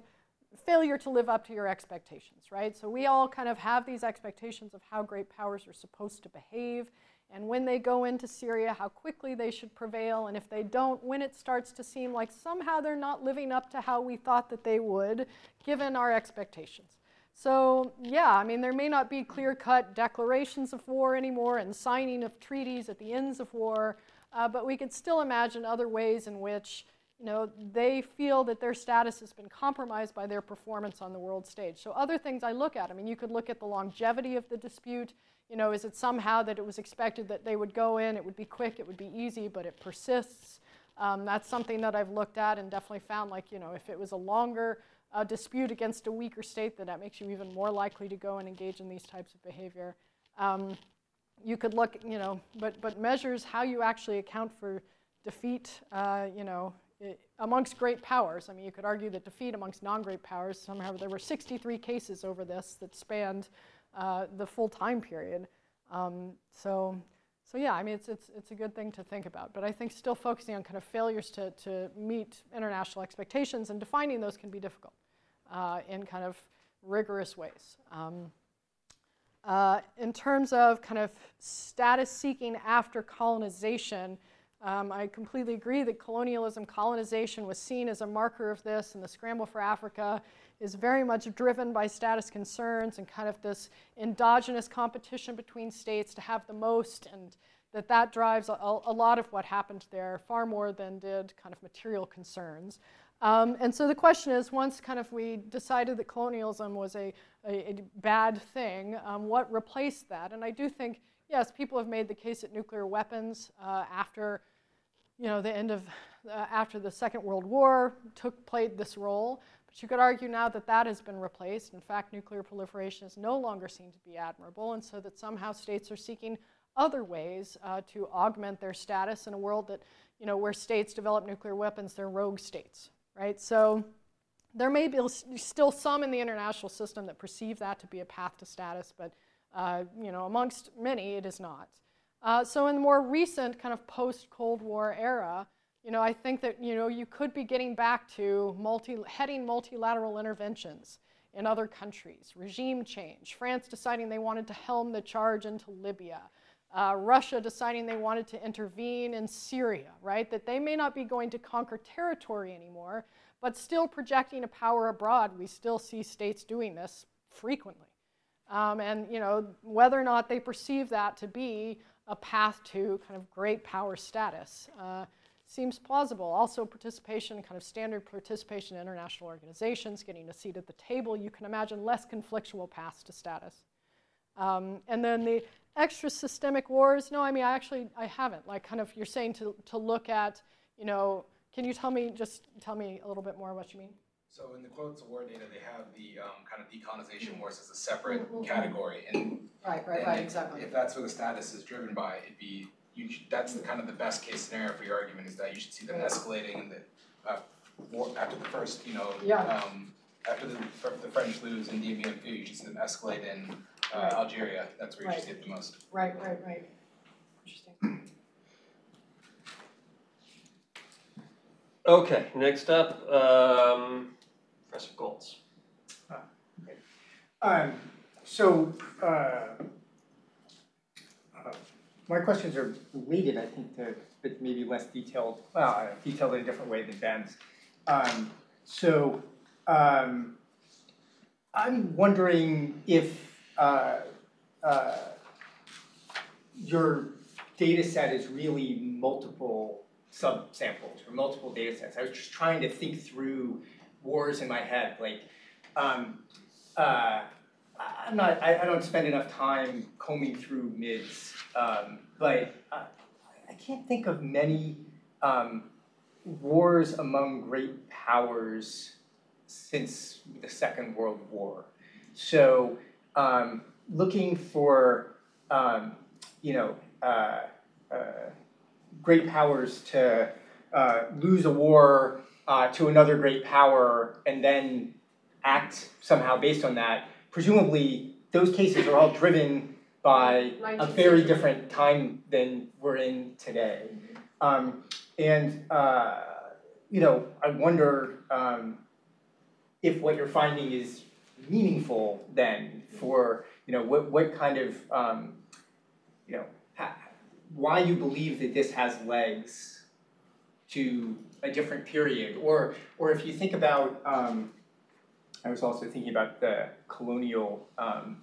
failure to live up to your expectations, right? So we all kind of have these expectations of how great powers are supposed to behave, and when they go into Syria, how quickly they should prevail, and if they don't, when it starts to seem like somehow they're not living up to how we thought that they would, given our expectations. So, yeah, I mean, there may not be clear cut declarations of war anymore and signing of treaties at the ends of war, uh, but we can still imagine other ways in which you know, they feel that their status has been compromised by their performance on the world stage. So other things I look at, I mean, you could look at the longevity of the dispute. You know, is it somehow that it was expected that they would go in, it would be quick, it would be easy, but it persists? Um, that's something that I've looked at and definitely found, like, you know, if it was a longer uh, dispute against a weaker state, then that makes you even more likely to go and engage in these types of behavior. Um, you could look, you know, but, but measures how you actually account for defeat, uh, you know, amongst great powers. I mean, you could argue that defeat amongst non great powers, somehow there were 63 cases over this that spanned uh, the full time period. Um, so, so, yeah, I mean, it's, it's, it's a good thing to think about. But I think still focusing on kind of failures to, to meet international expectations and defining those can be difficult uh, in kind of rigorous ways. Um, uh, in terms of kind of status seeking after colonization, um, I completely agree that colonialism, colonization was seen as a marker of this, and the scramble for Africa is very much driven by status concerns and kind of this endogenous competition between states to have the most, and that that drives a, a lot of what happened there, far more than did kind of material concerns. Um, and so the question is, once kind of we decided that colonialism was a, a, a bad thing, um, what replaced that? And I do think, yes, people have made the case that nuclear weapons uh, after you know, the end of, uh, after the Second World War took, played this role. But you could argue now that that has been replaced. In fact, nuclear proliferation is no longer seen to be admirable, and so that somehow states are seeking other ways uh, to augment their status in a world that, you know, where states develop nuclear weapons, they're rogue states, right? So there may be still some in the international system that perceive that to be a path to status, but, uh, you know, amongst many, it is not. Uh, so in the more recent kind of post-Cold War era, you know, I think that you know you could be getting back to multi, heading multilateral interventions in other countries, regime change, France deciding they wanted to helm the charge into Libya, uh, Russia deciding they wanted to intervene in Syria, right? That they may not be going to conquer territory anymore, but still projecting a power abroad. We still see states doing this frequently. Um, and you know, whether or not they perceive that to be a path to kind of great power status. Uh, seems plausible. Also, participation, kind of standard participation in international organizations, getting a seat at the table, you can imagine less conflictual paths to status. Um, and then the extra systemic wars, no, I mean, I actually, I haven't. Like, kind of, you're saying to, to look at, you know, can you tell me, just tell me a little bit more what you mean? So in the correlates of war data, they have the um, kind of decolonization wars as a separate mm-hmm. category, and right, right, and right, if, exactly. If that's what the status is driven by, it'd be you. Should, that's the kind of the best case scenario for your argument is that you should see them escalating in the uh, war, after the first, you know, yeah. um, after the, the French lose in Dien Bien you should see them escalate in uh, right. Algeria. That's where you right. should see the most. Right, right, right. Interesting. Okay, next up. Um, Professor Goltz. Uh, um, so, uh, uh, my questions are related, I think, to but maybe less detailed, well, uh, detailed in a different way than Ben's. Um, so, um, I'm wondering if uh, uh, your data set is really multiple subsamples or multiple data sets. I was just trying to think through wars in my head. Like, um, uh, I'm not. I, I, don't spend enough time combing through MIDs, um, but I, I, can't think of many um, wars among great powers since the Second World War. So, um, looking for um, you know uh, uh, great powers to uh, lose a war uh, to another great power and then act somehow based on that, presumably those cases are all driven by a very different time than we're in today. Um, and, uh, you know, I wonder um, if what you're finding is meaningful then for, you know, what, what kind of, um, you know, why you believe that this has legs to a different period, or or if you think about, um, I was also thinking about the colonial um,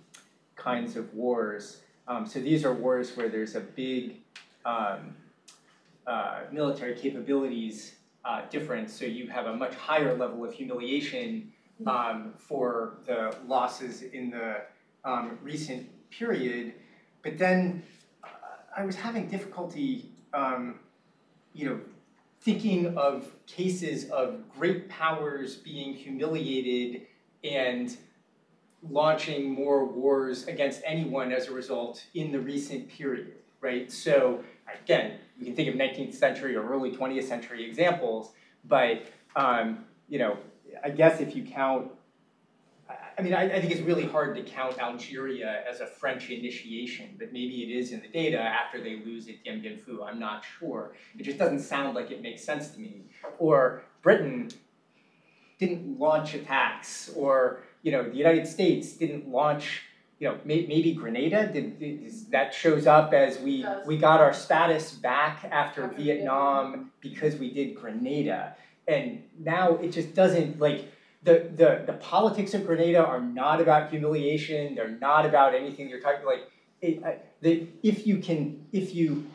kinds of wars. Um, so these are wars where there's a big um, uh, military capabilities uh, difference. So you have a much higher level of humiliation um, for the losses in the um, recent period, but then uh, I was having difficulty, you know, thinking of cases of great powers being humiliated and launching more wars against anyone as a result in the recent period, right? So again, we can think of 19th century or early 20th century examples, but um, you know, I guess if you count I mean, I, I, think it's really hard to count Algeria as a French initiation, but maybe it is in the data after they lose at Dien Bien Phu. I'm not sure. It just doesn't sound like it makes sense to me. Or Britain didn't launch attacks, or you know, the United States didn't launch, you know, may, maybe Grenada, did, did, that shows up as we, we got our status back After Vietnam because we did Grenada. And now it just doesn't, like, the, the, the politics of Grenada are not about humiliation, they're not about anything you're talking, like, it, uh, the, if you can, if you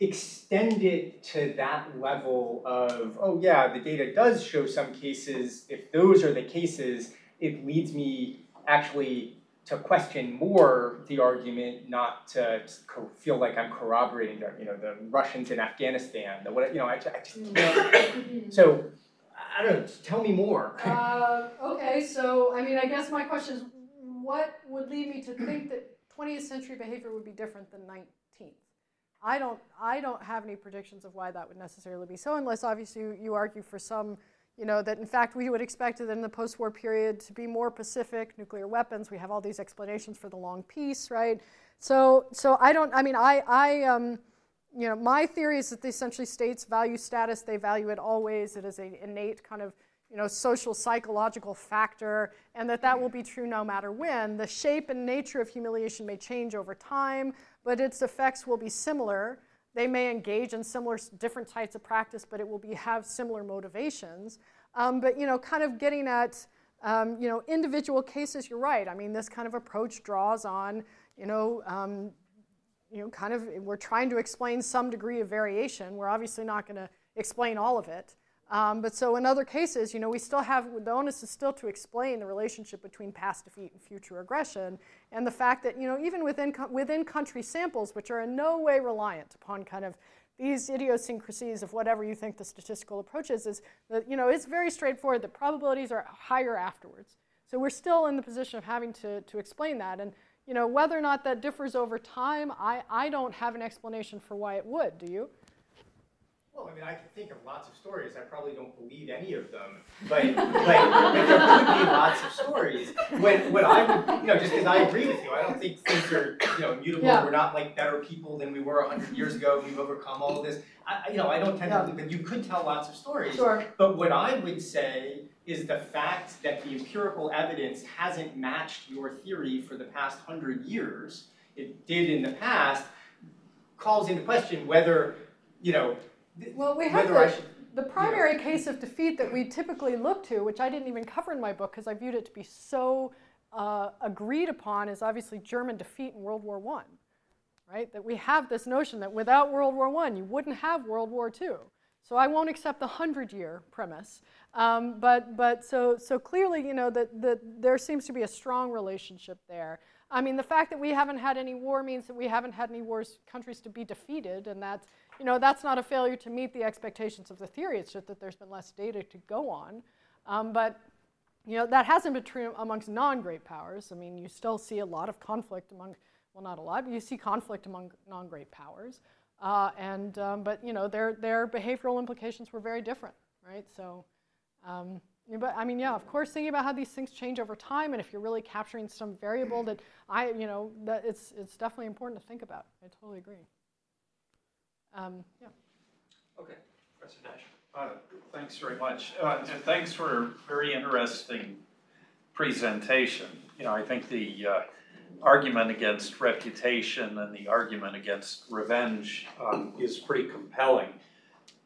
extend it to that level of, oh yeah, the data does show some cases, if those are the cases, it leads me actually to question more the argument, not to co- feel like I'm corroborating the, you know, the Russians in Afghanistan, the what, you know, I, I just can't. So, I don't know, tell me more. Uh, okay, so I mean, I guess my question is, what would lead me to think that 20th century behavior would be different than 19th? I don't, I don't have any predictions of why that would necessarily be so, unless obviously you, you argue for some, you know, that in fact we would expect it in the post-war period to be more pacific, nuclear weapons. We have all these explanations for the long peace, right? So, so I don't. I mean, I, I, um, you know, my theory is that the essentially states value status. They value it always. It is an innate kind of you know, social psychological factor, and that that will be true no matter when. The shape and nature of humiliation may change over time, but its effects will be similar. They may engage in similar, different types of practice, but it will be have similar motivations. Um, but you know, kind of getting at um, you know individual cases. You're right. I mean, this kind of approach draws on you know. Um, you know, kind of, we're trying to explain some degree of variation. We're obviously not going to explain all of it. Um, but so in other cases, you know, we still have the onus is still to explain the relationship between past defeat and future aggression, and the fact that you know even within within country samples, which are in no way reliant upon kind of these idiosyncrasies of whatever you think the statistical approach is, is that you know it's very straightforward. The probabilities are higher afterwards. So we're still in the position of having to to explain that, and you know whether or not that differs over time, I I don't have an explanation for why it would. Do you? Well, I mean, I can think of lots of stories. I probably don't believe any of them, but like, but there could be lots of stories. When, when I would, you know, just because I agree with you, I don't think things are, you know, immutable. Yeah. We're not like better people than we were hundred years ago. We've overcome all of this. I, you know, I don't tend Yeah. to, but you could tell lots of stories. Sure. But what I would say is the fact that the empirical evidence hasn't matched your theory for the past hundred years, it did in the past, calls into question whether, you know, Well, we have the, the primary case of defeat that we typically look to, which I didn't even cover in my book because I viewed it to be so uh, agreed upon, is obviously German defeat in World War One, right? That we have this notion that without World War One, you wouldn't have World War Two. So I won't accept the hundred-year premise, um, but but so so clearly, you know that that there seems to be a strong relationship there. I mean, the fact that we haven't had any war means that we haven't had any wars countries to be defeated, and that's you know that's not a failure to meet the expectations of the theory. It's just that there's been less data to go on. Um, but you know that hasn't been true amongst non-great powers. I mean, you still see a lot of conflict among well, not a lot, but you see conflict among non-great powers. Uh, and um, but you know their their behavioral implications were very different, right? So. Um, but I mean, yeah, of course, thinking about how these things change over time, and if you're really capturing some variable that I, you know, that it's it's definitely important to think about. I totally agree. Um, yeah. Okay, Professor Nash. Uh, Thanks very much. Uh, And thanks for a very interesting presentation. You know, I think the uh, argument against reputation and the argument against revenge um, is pretty compelling.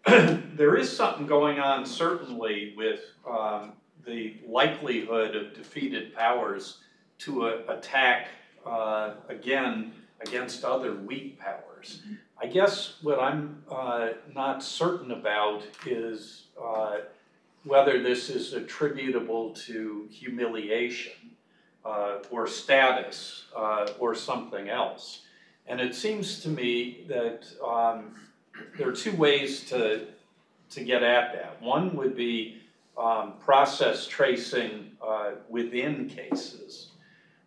<clears throat> There is something going on certainly with um, the likelihood of defeated powers to uh, attack uh, again against other weak powers. I guess what I'm uh, not certain about is uh, whether this is attributable to humiliation uh, or status uh, or something else. And it seems to me that um, there are two ways to, to get at that. One would be um, process tracing uh, within cases.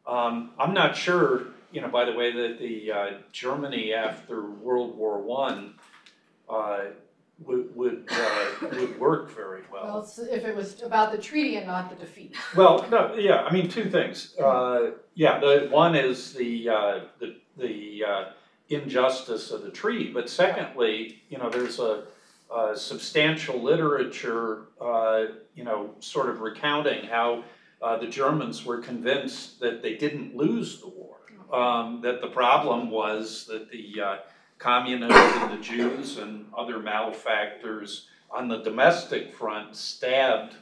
Um, I'm not sure you know, by the way, that the uh, Germany after World War One uh, would would uh, would work very well. Well, it's, if it was about the treaty and not the defeat. <laughs> Well, no, yeah, I mean two things. Uh, yeah, the one is the uh, the the uh, injustice of the treaty, but secondly, you know, there's a, a substantial literature, uh, you know, sort of recounting how uh, the Germans were convinced that they didn't lose the war. Um, that the problem was that the uh, communists and the Jews and other malefactors on the domestic front stabbed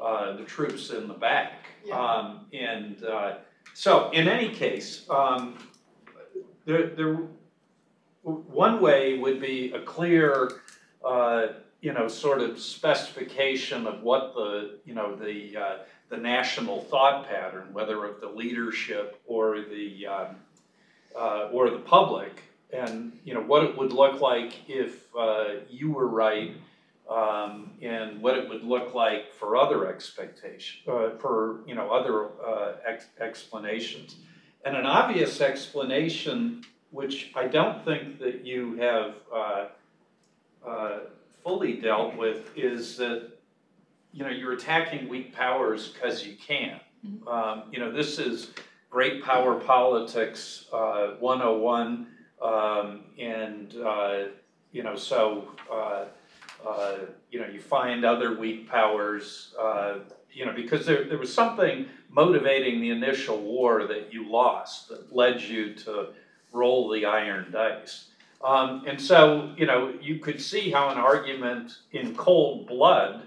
uh, the troops in the back. Yeah. Um, and uh, so, in any case, um, there, there, one way would be a clear, uh, you know, sort of specification of what the, you know, the uh, the national thought pattern, whether of the leadership or the um, uh, or the public, and you know what it would look like if uh, you were right, um, and what it would look like for other expectation, uh, for you know other uh, ex- explanations, and an obvious explanation, which I don't think that you have uh, uh, fully dealt with, is that you know you're attacking weak powers because you can. Um, you know this is great power politics uh, 101 um, and uh, you know so uh, uh, you know you find other weak powers uh, you know because there, there was something motivating the initial war that you lost that led you to roll the iron dice um, and so you know you could see how an argument in cold blood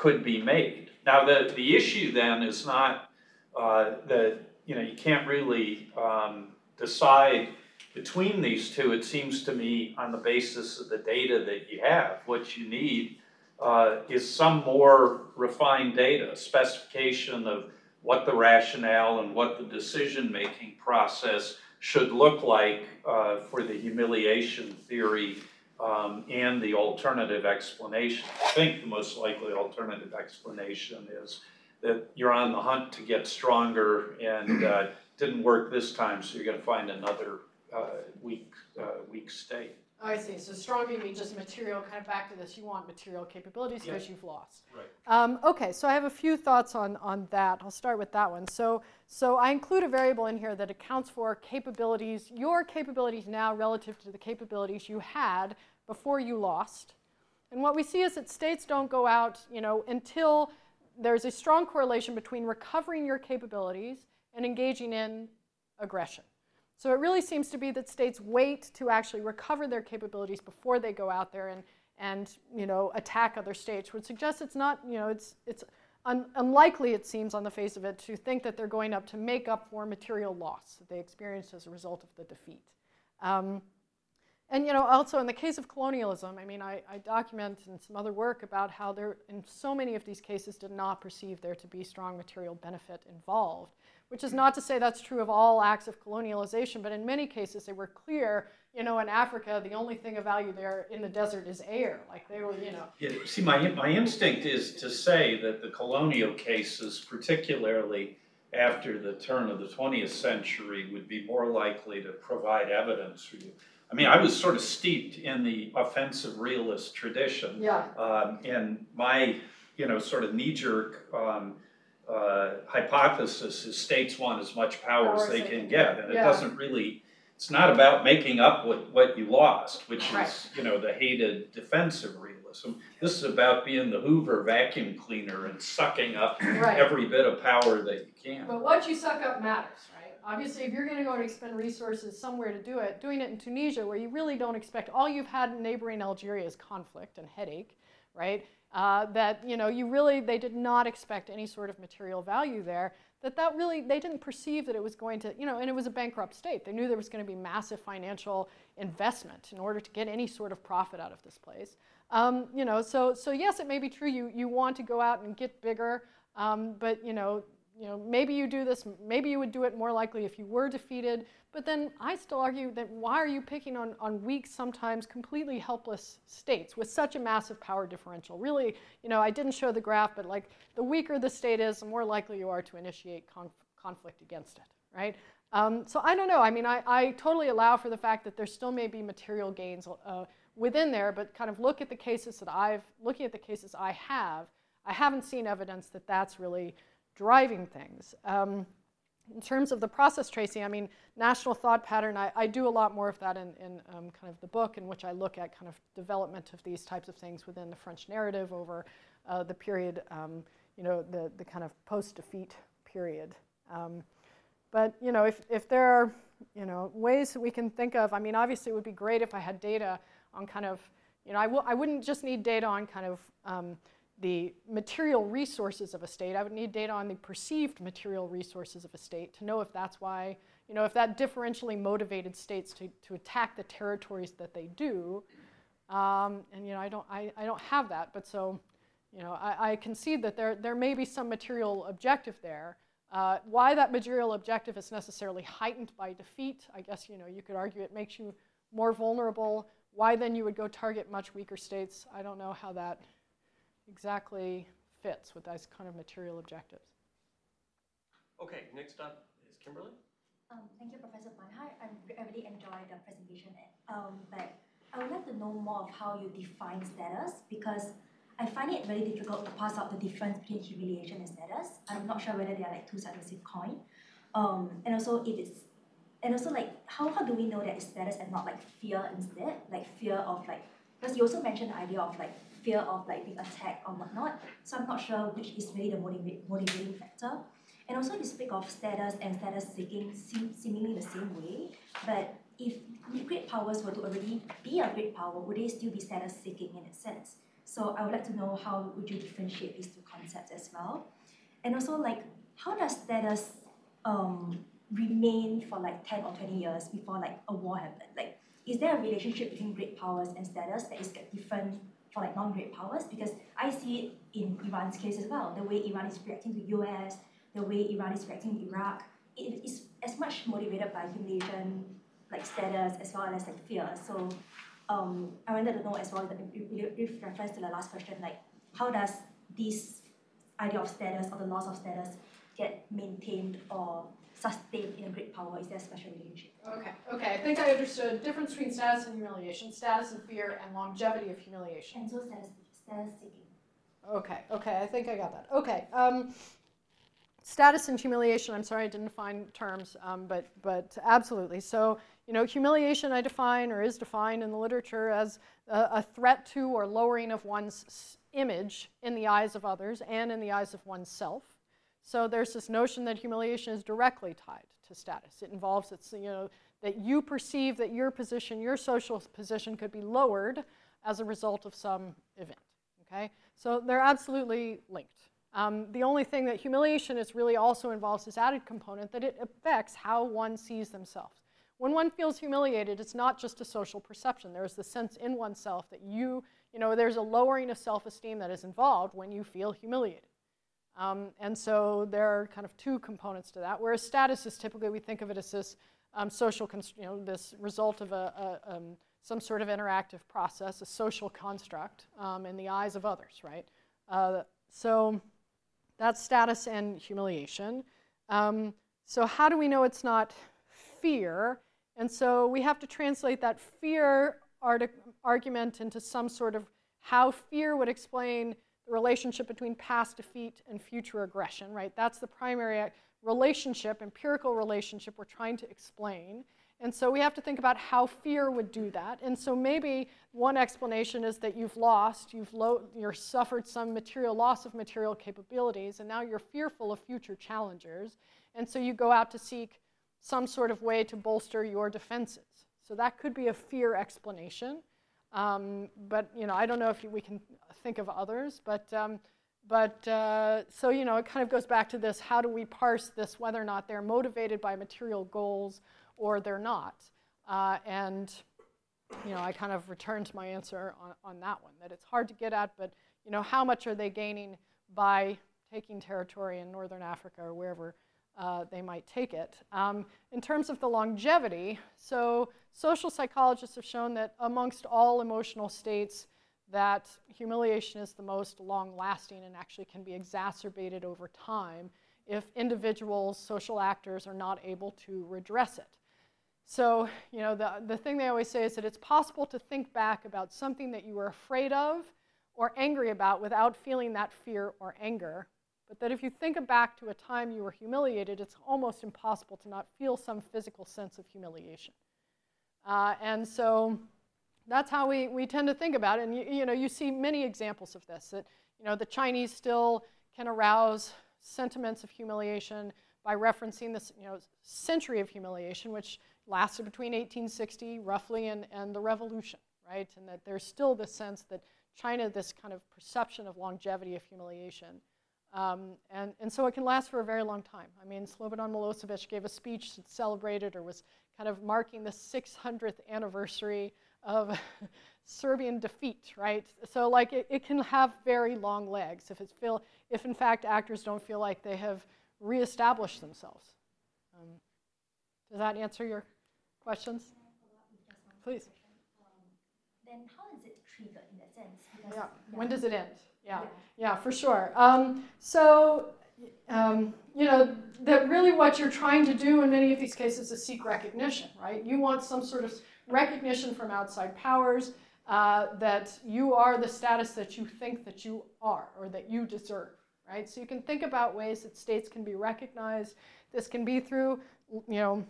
could be made now the, the issue then is not uh, that you know, you can't really um, decide between these two, it seems to me, on the basis of the data that you have. What you need uh, is some more refined data, specification of what the rationale and what the decision making process should look like uh, for the humiliation theory um, and the alternative explanation. I think the most likely alternative explanation is that you're on the hunt to get stronger and uh, didn't work this time, so you're going to find another uh, weak, uh, weak state. I see. So strong you mean just material, kind of back to this, you want material capabilities Yeah. because you've lost. Right. Um, okay, so I have a few thoughts on, on that. I'll start with that one. So, so I include a variable in here that accounts for capabilities, your capabilities now relative to the capabilities you had before you lost. And what we see is that states don't go out, you know, until there's a strong correlation between recovering your capabilities and engaging in aggression. So it really seems to be that states wait to actually recover their capabilities before they go out there and, and you know, attack other states, which suggests it's not, you know, it's, it's un- unlikely, it seems on the face of it, to think that they're going up to make up for material loss that they experienced as a result of the defeat. Um, and you know, also in the case of colonialism, I mean, I, I document in some other work about how there, in so many of these cases, did not perceive there to be strong material benefit involved. Which is not to say that's true of all acts of colonialization, but in many cases they were clear. You know, in Africa, the only thing of value there in the desert is air. Like they were, you know, Yeah, see, my, my instinct is to say that the colonial cases, particularly after the turn of the 20th century, would be more likely to provide evidence for you. I mean, I was sort of steeped in the offensive realist tradition. yeah, Um, and my, you know, sort of knee-jerk um, uh, hypothesis is states want as much power as they can get, and it Yeah. doesn't really. It's not about making up what, what you lost, which Right. is, you know, the hated defensive realism. This is about being the Hoover vacuum cleaner and sucking up right. every bit of power that you can. But what you suck up matters, right? Obviously, if you're going to go and expend resources somewhere to do it, doing it in Tunisia, where you really don't expect, all you've had in neighboring Algeria is conflict and headache, right? Uh, that you know, you really they did not expect any sort of material value there. That that really they didn't perceive that it was going to, you know, and it was a bankrupt state. They knew there was going to be massive financial investment in order to get any sort of profit out of this place. Um, you know, so so yes, it may be true. You you want to go out and get bigger, um, but you know, you know, maybe you do this. Maybe you would do it more likely if you were defeated. But then I still argue that why are you picking on, on weak, sometimes completely helpless states with such a massive power differential? Really, you know, I didn't show the graph, but like the weaker the state is, the more likely you are to initiate conf- conflict against it, right? Um, so I don't know. I mean, I, I totally allow for the fact that there still may be material gains uh, within there, but kind of look at the cases that I've, looking at the cases I have, I haven't seen evidence that that's really driving things. Um, in terms of the process tracing, I mean, national thought pattern, I, I do a lot more of that in, in um, kind of the book in which I look at kind of development of these types of things within the French narrative over uh, the period, um, you know, the, the kind of post-defeat period. Um, but you know, if, if there are you know, ways that we can think of, I mean, obviously it would be great if I had data on kind of, you know, I w- I wouldn't just need data on kind of um, the material resources of a state. I would need data on the perceived material resources of a state to know if that's why, you know, if that differentially motivated states to, to attack the territories that they do. Um, and, you know, I don't, I, I don't have that, but so, you know, I, I concede that there, there may be some material objective there. Uh, why that material objective is necessarily heightened by defeat, I guess, you know, you could argue it makes you more vulnerable. Why then you would go target much weaker states, I don't know how that exactly fits with those kind of material objectives. Okay, next up is Kimberly. Um, thank you, Professor Pan. I'm, I really enjoyed the presentation. Um, but I would like to know more of how you define status because I find it very difficult to pass out the difference between humiliation and status. I'm not sure whether they are like two sides of the same coin. Um, and also if it's and also like how, how do we know that it's status and not like fear instead? Like fear of like because you also mentioned the idea of like fear of like being attacked or whatnot. So I'm not sure which is really the motivate, motivating factor. And also you speak of status and status seeking seem, seemingly the same way, but if great powers were to already be a great power, would they still be status seeking in a sense? So I would like to know how would you differentiate these two concepts as well? And also like how does status um, remain for like 10 or 20 years before like a war happened? Like is there a relationship between great powers and status that is different for like non-great powers? Because I see it in Iran's case as well. The way Iran is reacting to US, the way Iran is reacting to Iraq, it is as much motivated by humiliation, like status, as well as like fear. So um, I wanted to know as well, with reference to the last question, like how does this idea of status or the loss of status get maintained or sustained in a great power? Is there a special relationship? Okay, okay. I think I understood difference between status and humiliation, status and fear, and longevity of humiliation. And so status, status seeking. Okay, okay. I think I got that. Okay. Um, status and humiliation. I'm sorry I didn't find terms, um, but but absolutely. So you know, humiliation I define or is defined in the literature as a, a threat to or lowering of one's image in the eyes of others and in the eyes of oneself. So there's this notion that humiliation is directly tied to status. It involves it's you know that you perceive that your position, your social position, could be lowered as a result of some event. Okay, so they're absolutely linked. Um, the only thing that humiliation is really also involves this added component that it affects how one sees themselves. When one feels humiliated, it's not just a social perception. There's the sense in oneself that you, you know, there's a lowering of self esteem that is involved when you feel humiliated. Um, and so there are kind of two components to that. Whereas status is typically, we think of it as this um, social, you know, this result of a, a um, some sort of interactive process, a social construct um, in the eyes of others, right? Uh, so that's status and humiliation. Um, so, how do we know it's not fear? And so we have to translate that fear argument into some sort of how fear would explain the relationship between past defeat and future aggression, right? That's the primary uh, relationship, empirical relationship we're trying to explain. And so we have to think about how fear would do that. And so maybe one explanation is that you've lost, you've lo- you're suffered some material loss of material capabilities, and now you're fearful of future challengers. And so you go out to seek some sort of way to bolster your defenses. So that could be a fear explanation. Um, but you know, I don't know if we can think of others. But um, but uh, so you know, it kind of goes back to this: how do we parse this? Whether or not they're motivated by material goals or they're not. Uh, and you know, I kind of return to my answer on, on that one: that it's hard to get at, but you know, how much are they gaining by taking territory in northern Africa or wherever uh, they might take it. Um, in terms of the longevity, so social psychologists have shown that amongst all emotional states, that humiliation is the most long lasting and actually can be exacerbated over time if individuals, social actors, are not able to redress it. So, you know, the, the thing they always say is that it's possible to think back about something that you were afraid of or angry about without feeling that fear or anger but that if you think back to a time you were humiliated, it's almost impossible to not feel some physical sense of humiliation. Uh, and so that's how we, we tend to think about it. And you, you know, you see many examples of this, that you know, the Chinese still can arouse sentiments of humiliation by referencing this you know, century of humiliation, which lasted between 1860 roughly and, and the revolution, right? And that there's still this sense that China, this kind of perception of longevity of humiliation. Um, and, and so it can last for a very long time. I mean, Slobodan Milosevic gave a speech that celebrated or was kind of marking the 600th anniversary of <laughs> Serbian defeat, right? So like it, it can have very long legs if it's feel, if in fact actors don't feel like they have reestablished themselves. Um, does that answer your questions? Please. Then how is it triggered in that sense? Because, Yeah. When does it end? Yeah. Yeah. For sure. Um, so, um, you know, that really what you're trying to do in many of these cases is seek recognition, right? You want some sort of recognition from outside powers uh, that you are the status that you think that you are or that you deserve, right? So you can think about ways that states can be recognized. This can be through, you know,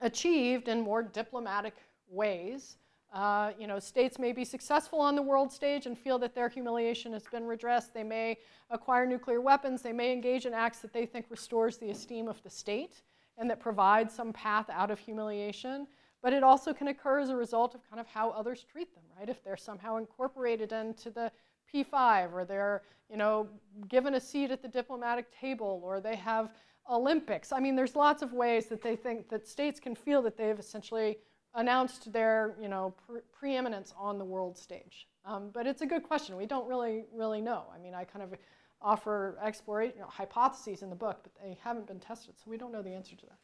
achieved in more diplomatic ways. Uh, you know, states may be successful on the world stage and feel that their humiliation has been redressed. They may acquire nuclear weapons. They may engage in acts that they think restores the esteem of the state and that provides some path out of humiliation. But it also can occur as a result of kind of how others treat them, right? If they're somehow incorporated into the P5 or they're, you know, given a seat at the diplomatic table or they have Olympics. I mean, there's lots of ways that they think that states can feel that they've essentially announced their, you know, pre- preeminence on the world stage. Um, but it's a good question. We don't really, really know. I mean, I kind of offer exploration, you know, hypotheses in the book, but they haven't been tested, so we don't know the answer to that.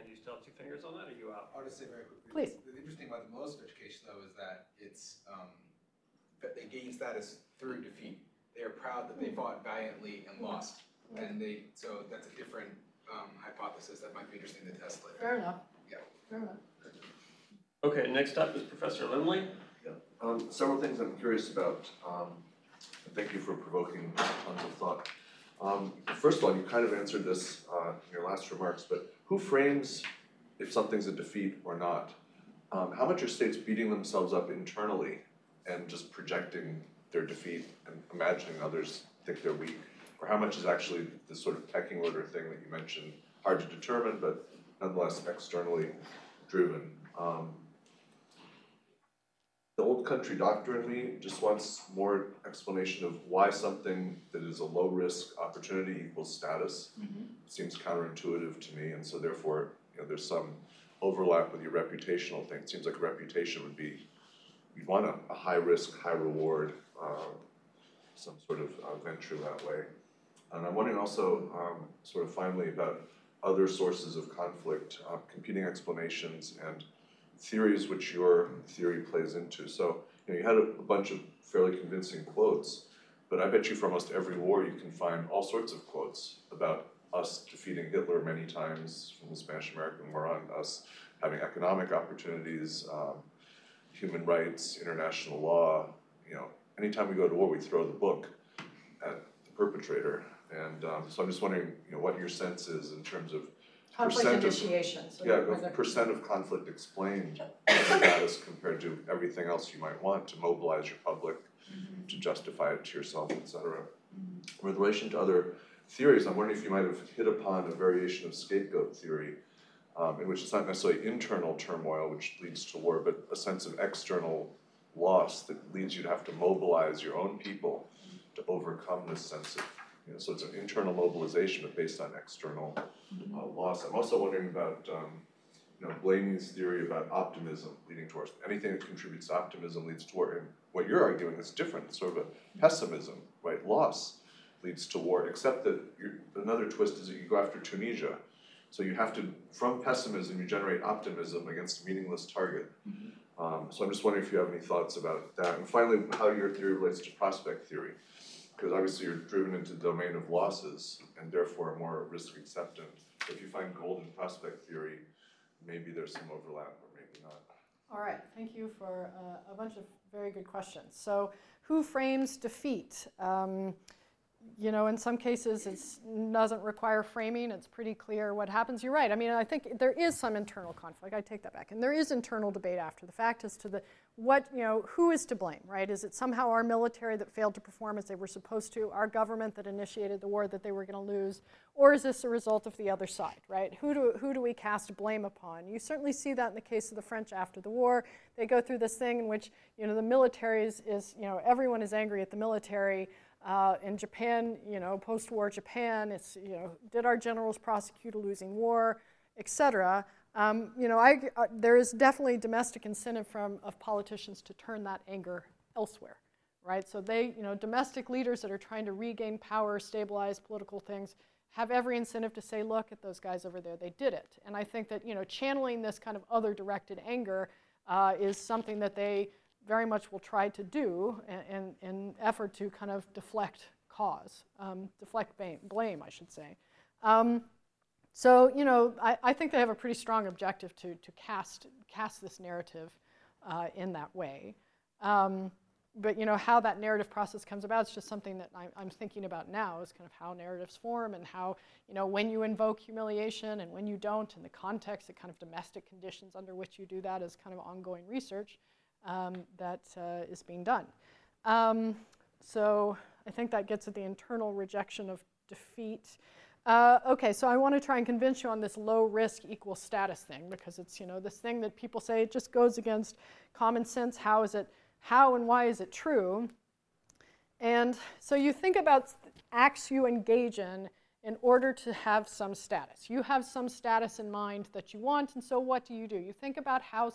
And you still have two fingers on that, or are you out? I'll just say very quickly. Please. The interesting about the Milosevic case, though, is that it's, um, that they gain status through defeat. They are proud that they fought valiantly and lost. And they, so that's a different, um, hypothesis that might be interesting to test later. Fair enough. Okay, next up is Professor Lindley. Um, several things I'm curious about, um, thank you for provoking tons of thought. Um, first of all, you kind of answered this, uh, in your last remarks, but who frames if something's a defeat or not? Um, how much are states beating themselves up internally and just projecting their defeat and imagining others think they're weak? Or how much is actually this sort of pecking order thing that you mentioned, hard to determine, but nonetheless externally driven? Um, the old country doctor in me just wants more explanation of why something that is a low risk opportunity equals status. Seems counterintuitive to me, and so therefore, you know, there's some overlap with your reputational thing. It seems like reputation would be, you'd want a, a high risk, high reward, um, some sort of uh, venture that way. And I'm wondering also, um, sort of finally, about other sources of conflict, uh, competing explanations, and theories which your theory plays into. So, you know, you had a, a bunch of fairly convincing quotes, but I bet you for almost every war you can find all sorts of quotes about us defeating Hitler many times from the Spanish American War on, us having economic opportunities, um, human rights, international law. You know, anytime we go to war, we throw the book at the perpetrator. And um, so I'm just wondering, you know, what your sense is in terms of Conflict Percent of- initiation. so yeah, whether- the percent of conflict explained status compared to everything else you might want to mobilize your public, to justify it to yourself, et cetera. With relation to other theories, I'm wondering if you might have hit upon a variation of scapegoat theory, um, in which it's not necessarily internal turmoil which leads to war, but a sense of external loss that leads you to have to mobilize your own people to overcome this sense of, you know, so it's an internal mobilization, but based on external uh, loss. I'm also wondering about, um, you know, Blainey's theory about optimism leading towards anything that contributes to optimism leads toward. And what you're arguing is different. It's sort of a pessimism, right? Loss leads to war. Except that another twist is that you go after Tunisia. So you have to, from pessimism, you generate optimism against a meaningless target. Um, so I'm just wondering if you have any thoughts about that. And finally, how your theory relates to prospect theory because obviously you're driven into the domain of losses and therefore more risk acceptant. If you find gold in prospect theory, maybe there's some overlap or maybe not. All right, thank you for uh, a bunch of very good questions. So, who frames defeat? Um, you know, in some cases it doesn't require framing. It's pretty clear what happens. You're right. I mean, I think there is some internal conflict. I take that back. And there is internal debate after the fact as to the what, you know, who is to blame, right? Is it somehow our military that failed to perform as they were supposed to, our government that initiated the war that they were going to lose, or is this a result of the other side, right? Who do, who do we cast blame upon? You certainly see that in the case of the French after the war. They go through this thing in which, you know, the military is, is you know, everyone is angry at the military. Uh, in Japan, you know, post-war Japan, it's, you know, did our generals prosecute a losing war, et cetera. Um, you know, I, uh, there is definitely domestic incentive from, of politicians to turn that anger elsewhere, right? So they, you know, domestic leaders that are trying to regain power, stabilize political things, have every incentive to say, look at those guys over there, they did it. And I think that, you know, channeling this kind of other directed anger uh, is something that they very much will try to do in, in effort to kind of deflect cause, um, deflect blame, blame, I should say. Um, so, you know, I, I, think they have a pretty strong objective to, to cast, cast this narrative uh, in that way. Um, but, you know, how that narrative process comes about is just something that I, I'm thinking about now is kind of how narratives form and how, you know, when you invoke humiliation and when you don't, and the context, the kind of domestic conditions under which you do that is kind of ongoing research um, that uh, is being done. Um, so I think that gets at the internal rejection of defeat. Uh, okay, so I want to try and convince you on this low risk equal status thing because it's you know this thing that people say it just goes against common sense. How is it? How and why is it true? And so you think about acts you engage in in order to have some status. You have some status in mind that you want, and so what do you do? You think about how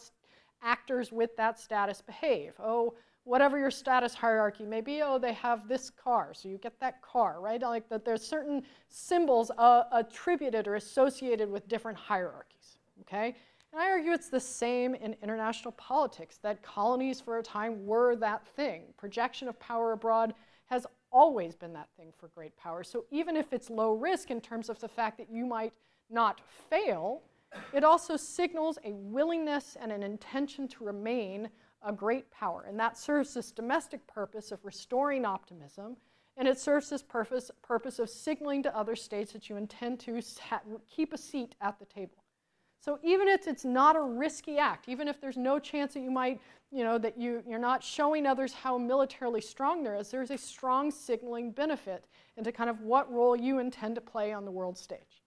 actors with that status behave. Oh, whatever your status hierarchy may be, oh, they have this car, so you get that car, right? Like that there's certain symbols uh, attributed or associated with different hierarchies, okay? And I argue it's the same in international politics, that colonies for a time were that thing. Projection of power abroad has always been that thing for great power. So even if it's low risk in terms of the fact that you might not fail, it also signals a willingness and an intention to remain a great power. And that serves this domestic purpose of restoring optimism. And it serves this purpose, purpose of signaling to other states that you intend to keep a seat at the table. So even if it's not a risky act, even if there's no chance that you might, you know, that you, you're not showing others how militarily strong there is, there's a strong signaling benefit into kind of what role you intend to play on the world stage.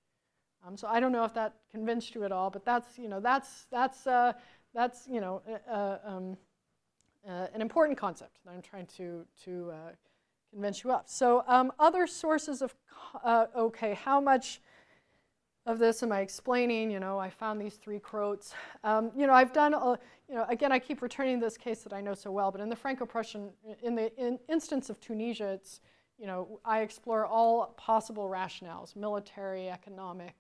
Um, so I don't know if that convinced you at all, but that's, you know, that's, that's, uh, that's you know, uh, uh, um, uh, an important concept that I'm trying to, to uh, convince you of. So um, other sources of, uh, okay, how much of this am I explaining? You know, I found these three quotes. Um, you know, I've done, a, you know, again, I keep returning to this case that I know so well, but in the Franco-Prussian, in the in instance of Tunisia, it's, you know, I explore all possible rationales, military, economic,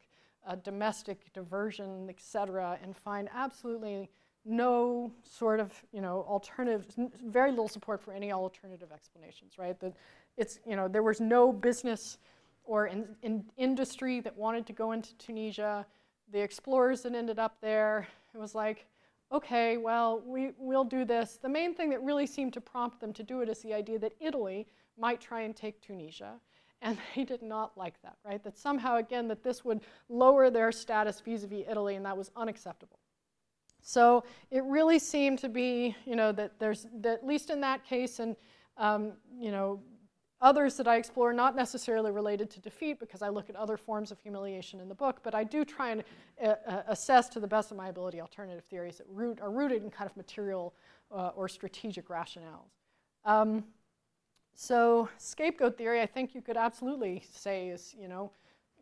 uh, domestic diversion, et cetera, and find absolutely no sort of you know alternative, very little support for any alternative explanations, right? That it's you know there was no business or in, in industry that wanted to go into Tunisia. The explorers that ended up there, it was like, okay, well we we'll do this. The main thing that really seemed to prompt them to do it is the idea that Italy might try and take Tunisia. And <laughs> they did not like that, right? That somehow, again, that this would lower their status vis-a-vis Italy, and that was unacceptable. So it really seemed to be, you know, that there's, that at least in that case, and, um, you know, others that I explore, not necessarily related to defeat, because I look at other forms of humiliation in the book, but I do try and uh, uh assess to the best of my ability alternative theories that root, are rooted in kind of material uh, or strategic rationales. Um, so scapegoat theory, I think you could absolutely say is, you know,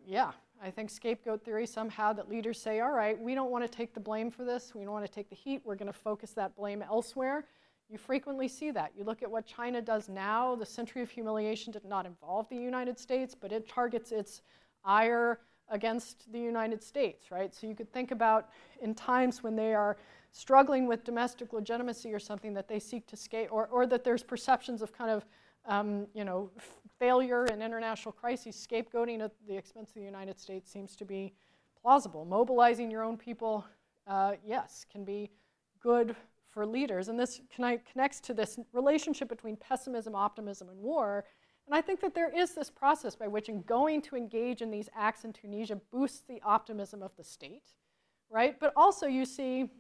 yeah, I think scapegoat theory somehow that leaders say, all right, we don't want to take the blame for this. We don't want to take the heat. We're going to focus that blame elsewhere. You frequently see that. You look at what China does now. The century of humiliation did not involve the United States, but it targets its ire against the United States, right? So you could think about in times when they are struggling with domestic legitimacy or something that they seek to skate, or, or that there's perceptions of kind of um, you know, failure in international crises, scapegoating at the expense of the United States seems to be plausible. Mobilizing your own people, uh, yes, can be good for leaders. And this connects to this relationship between pessimism, optimism, and war And I think that there is this process by which in going to engage in these acts in Tunisia boosts the optimism of the state, right? But also you see,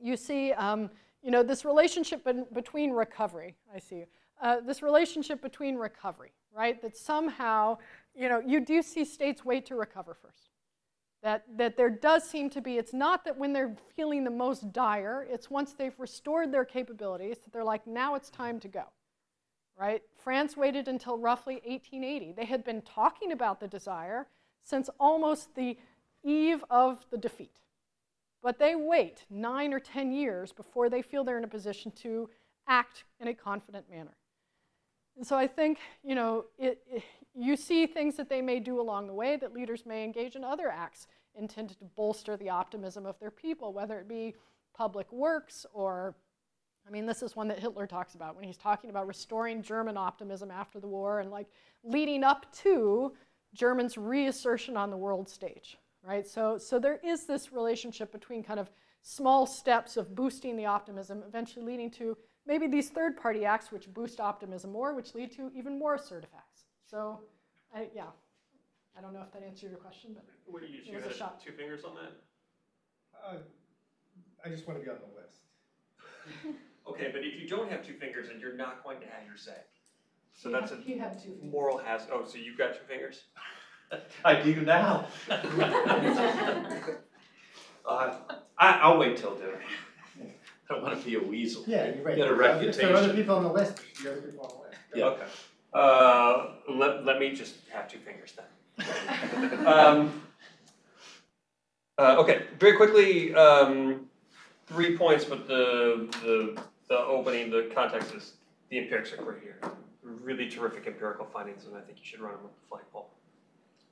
you see, um, you know, this relationship ben- between recovery. I see uh, this relationship between recovery, right? That somehow, you know, you do see states wait to recover first. That, that there does seem to be, it's not that when they're feeling the most dire, it's once they've restored their capabilities that they're like, now it's time to go, right? France waited until roughly 1880. They had been talking about the desire since almost the eve of the defeat. But they wait nine or 10 years before they feel they're in a position to act in a confident manner. And so I think, you know, it, it, you see things that they may do along the way that leaders may engage in other acts intended to bolster the optimism of their people, whether it be public works or, I mean, this is one that Hitler talks about when he's talking about restoring German optimism after the war and like leading up to Germans' reassertion on the world stage, right? So, so there is this relationship between kind of small steps of boosting the optimism, eventually leading to maybe these third party acts which boost optimism more, which lead to even more assertive acts. So, I, yeah, I don't know if that answered your question, but What, you, It you was a shot. two fingers on that? Uh, I just want to be on the list. <laughs> Okay, but if you don't have two fingers, then you're not going to have your say. So He that's a had- he had two moral hazard. Oh, so you've got two fingers? <laughs> I do now. <laughs> Uh, I, I'll wait till dinner. I don't wanna be a weasel. Yeah, you're right. Get a If there are other reputation. people on the list, there should other people on the list. Yeah. Okay. Uh, let, let me just have two fingers then. <laughs> um, uh, okay, very quickly, um, three points, but the, the, the opening, the context is the empirics are great here. Really terrific empirical findings, and I think you should run them with the flagpole.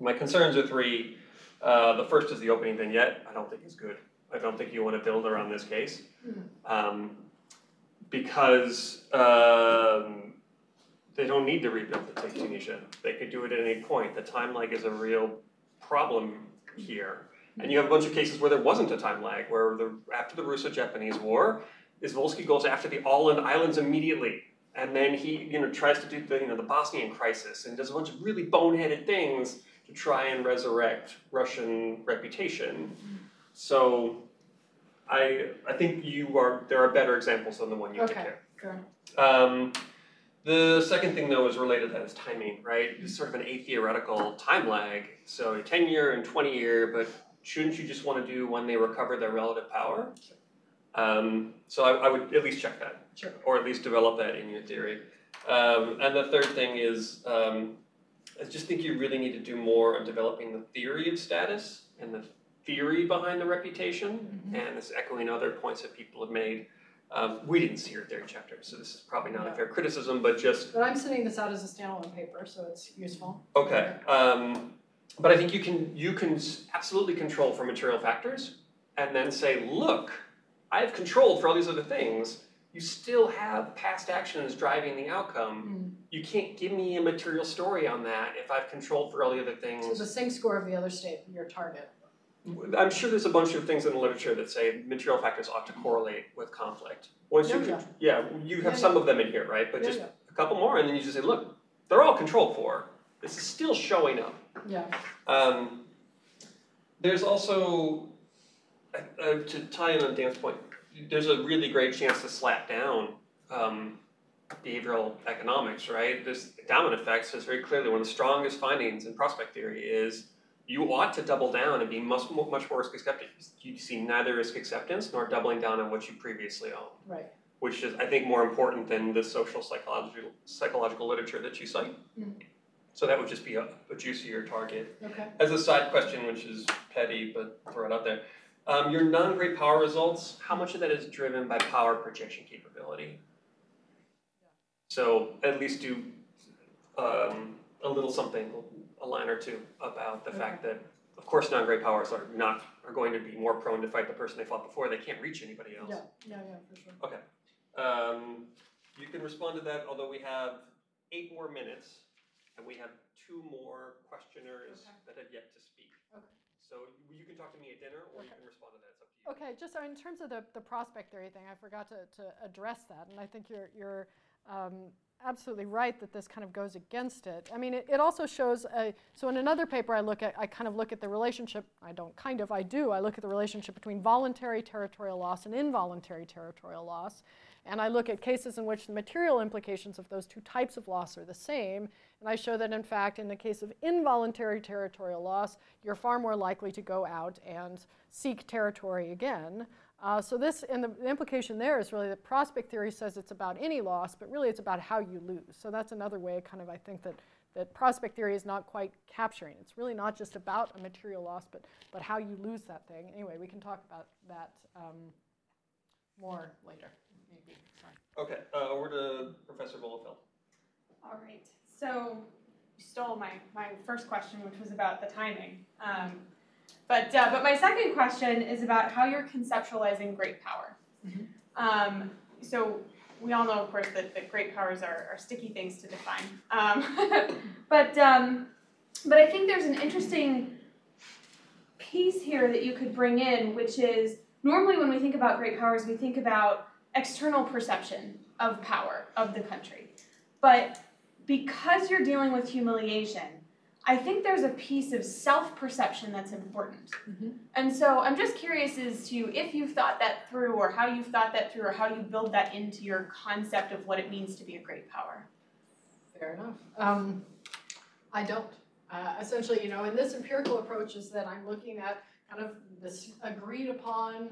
My concerns are three. Uh, the first is the opening vignette. I don't think is good. I don't think you want to build around this case. Um, because um, they don't need to rebuild the take Tunisia. They could do it at any point. The time lag is a real problem here. And you have a bunch of cases where there wasn't a time lag, where the, after the Russo-Japanese War, Izvolsky goes after the Åland Islands immediately. And then he, you know, tries to do the, you know, the Bosnian crisis and does a bunch of really boneheaded things to try and resurrect Russian reputation. So I, I think you are, there are better examples than the one you Okay, here. fair. Um, the second thing though is related to that is timing, right? It's sort of an atheoretical time lag. So a 10 year and 20 year, but shouldn't you just want to do when they recover their relative power? Um, so I, I would at least check that. Sure. Or at least develop that in your theory. Um, and the third thing is um, I just think you really need to do more on developing the theory of status and the theory behind the reputation. And this echoing other points that people have made. Um, we didn't see your theory chapter, so this is probably not a fair criticism, but just But I'm sending this out as a standalone paper, so it's useful. okay. Um, but I think you can you can absolutely control for material factors, and then say, look, I have controlled for all these other things. You still have past actions driving the outcome. You can't give me a material story on that if I've controlled for all the other So things. the CINC score of the other state, your target. I'm sure there's a bunch of things in the literature that say material factors ought to correlate with conflict. Once you, Yeah, yeah, you have Yeah, some of them in here, right? But Yeah, just yeah. a couple more, and then you just say, look, they're all controlled for. This is still showing up. Yeah. Um, there's also, uh, uh, to tie in on Dan's point, there's a really great chance to slap down um, behavioral economics, right? This endowment effect says very clearly one of the strongest findings in prospect theory is you ought to double down and be much more, much more risk accepting. You see neither risk acceptance nor doubling down on what you previously owned, Right. which is, I think, more important than the social psychological, psychological literature that you cite. Mm. So that would just be a, a juicier target. Okay. As a side question, which is petty, but throw it out there. Um, your non-great power results, how much of that is driven by power projection capability? So at least do um, a little something, a line or two about the fact that, of course, non-great powers are not are going to be more prone to fight the person they fought before. They can't reach anybody else. Yeah, yeah, yeah, for sure. Okay. Um, you can respond to that, although we have eight more minutes, and we have two more questioners Okay. that have yet to speak. Okay. So you can talk to me at dinner, or you can respond to that, it's up to you. Okay, just so in terms of the, the prospect theory thing, I forgot to, to address that, and I think your, your um, absolutely right that this kind of goes against it. I mean, it, it also shows a, so in another paper I look at, I kind of look at the relationship, I don't kind of, I do, I look at the relationship between voluntary territorial loss and involuntary territorial loss. And I look at cases in which the material implications of those two types of loss are the same. And I show that, in fact, in the case of involuntary territorial loss, you're far more likely to go out and seek territory again. Uh, so this, and the, the, implication there is really that prospect theory says it's about any loss, but really it's about how you lose. So that's another way, kind of, I think that that prospect theory is not quite capturing. It's really not just about a material loss, but but how you lose that thing. Anyway, we can talk about that um, more later. Maybe. Sorry. Okay, uh, over to Professor Bielefeld. All right. So you stole my my first question, which was about the timing. Um, but, uh, but my second question is about how you're conceptualizing great power. Mm-hmm. Um, so we all know, of course, that, that great powers are, are sticky things to define. Um, <laughs> but, um, but I think there's an interesting piece here that you could bring in, which is normally when we think about great powers, we think about external perception of power of the country. But because you're dealing with humiliation, I think there's a piece of self perception that's important. Mm-hmm. And so I'm just curious as to if you've thought that through, or how you've thought that through, or how you build that into your concept of what it means to be a great power. Fair enough. Um, I don't. Uh, essentially, you know, in this empirical approach is that I'm looking at kind of this agreed upon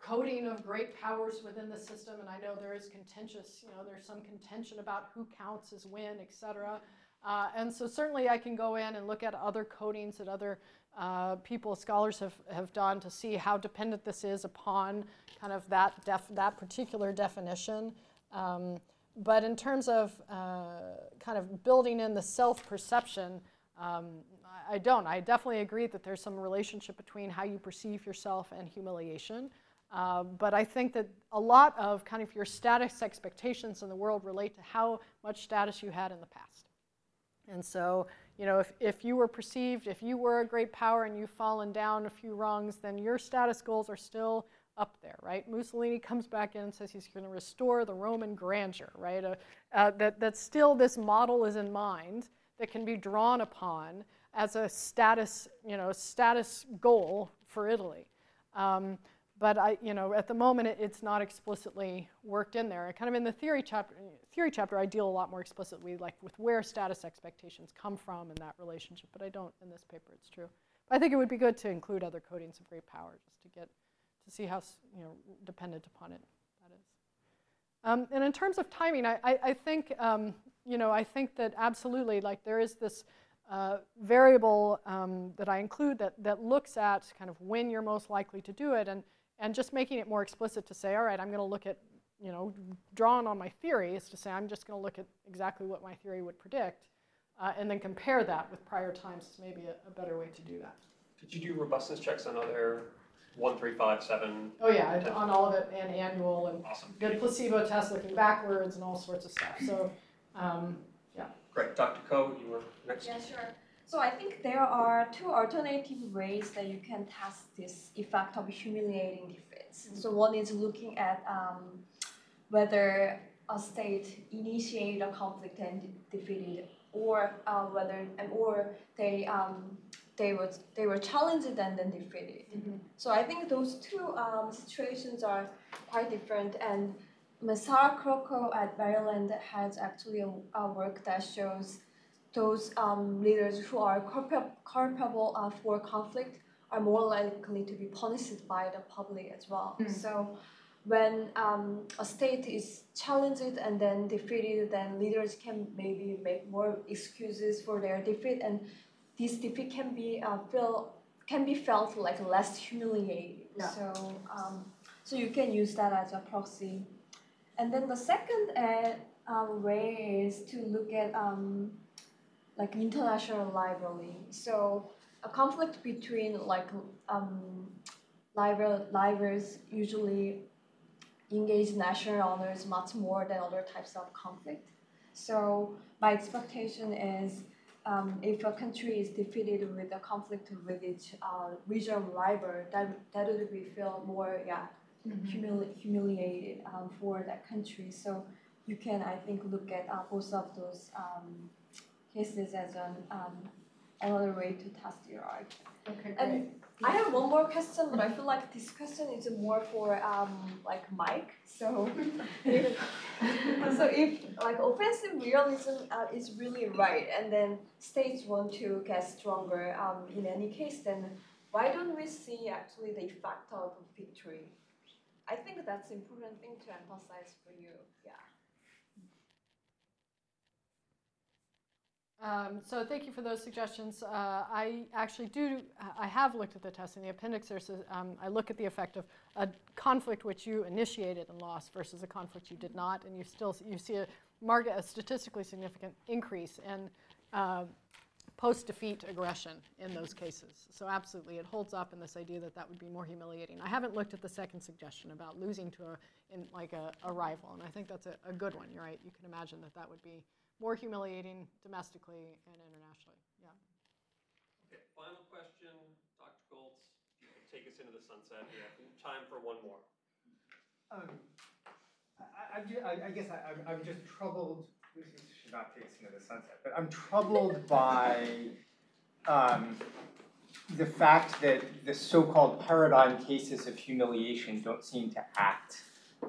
coding of great powers within the system, and I know there is contentious, you know, there's some contention about who counts as when, et cetera. Uh, and so certainly I can go in and look at other codings that other uh, people, scholars have, have done to see how dependent this is upon kind of that, def- that particular definition. Um, but in terms of uh, kind of building in the self-perception, um, I don't. I definitely agree that there's some relationship between how you perceive yourself and humiliation. Uh, but I think that a lot of kind of your status expectations in the world relate to how much status you had in the past. And so, you know, if, if you were perceived, if you were a great power and you've fallen down a few rungs, then your status goals are still up there, right? Mussolini comes back in and says he's going to restore the Roman grandeur, right? Uh, uh, that, that still this model is in mind that can be drawn upon as a status, you know, status goal for Italy. Um, but I, you know, at the moment it, it's not explicitly worked in there. Kind of in the theory chapter, theory chapter, I deal a lot more explicitly, like with where status expectations come from in that relationship. But I don't in this paper. It's true. But I think it would be good to include other codings of great power, just to get to see how you know dependent upon it that is. Um, and in terms of timing, I, I, I think um, you know I think that absolutely like there is this. Uh, variable um, that I include that, that looks at kind of when you're most likely to do it. And and just making it more explicit to say, all right, I'm going to look at, you know, drawing on my theory is to say I'm just going to look at exactly what my theory would predict, uh, and then compare that with prior times is maybe a, a, better way to do that. Did you do robustness checks on other one, three, five, seven? Oh yeah, on all of it and annual and awesome. did placebo tests looking backwards and all sorts of stuff. So, um, yeah. Great, Dr. Ko, you were next. Yeah, sure. So I think there are two alternative ways that you can test this effect of humiliating defeats. Mm-hmm. So one is looking at um, whether a state initiated a conflict and defeated, or uh, whether or they um, they were they were challenged and then defeated. Mm-hmm. So I think those two um, situations are quite different and. Massara Croco at Maryland has actually a, a work that shows those um, leaders who are culpable uh, for conflict are more likely to be punished by the public as well. Mm. So when um, a state is challenged and then defeated, then leaders can maybe make more excuses for their defeat, and this defeat can be uh, feel can be felt like less humiliating. Yeah. So um, so you can use that as a proxy. And then the second uh, um, way is to look at um, like international rivalry. So a conflict between like um, rivals usually engage national honors much more than other types of conflict. So my expectation is um, if a country is defeated with a conflict with its uh, regional rival, that that would be feel more yeah mm-hmm. humili- humiliated um, for that country. So you can, I think, look at uh, both of those um, cases as an, um, another way to test your argument. Okay, great. And I have one more question, but I feel like this question is more for um, like Mike. So, if, <laughs> so if like offensive realism uh, is really right, and then states want to get stronger um, in any case, then why don't we see actually the effect of victory? I think that's important thing to emphasize for you. Yeah. Um, so thank you for those suggestions. Uh, I actually do, I have looked at the test in the appendix. There's a, um, I look at the effect of a conflict which you initiated and lost versus a conflict you did not, and you still you see a, market, a statistically significant increase in uh, post-defeat aggression in those cases. So absolutely, it holds up in this idea that that would be more humiliating. I haven't looked at the second suggestion about losing to a, in like a, a rival, and I think that's a, a good one. You're right. You can imagine that that would be more humiliating domestically and internationally. Yeah. Okay, final question, Dr. Gholz, take us into the sunset. We have time for one more. Um, I, I, I, I guess I, I'm, I'm just troubled. This is- should not take us into the sunset, but I'm troubled <laughs> by um, the fact that the so-called paradigm cases of humiliation don't seem to act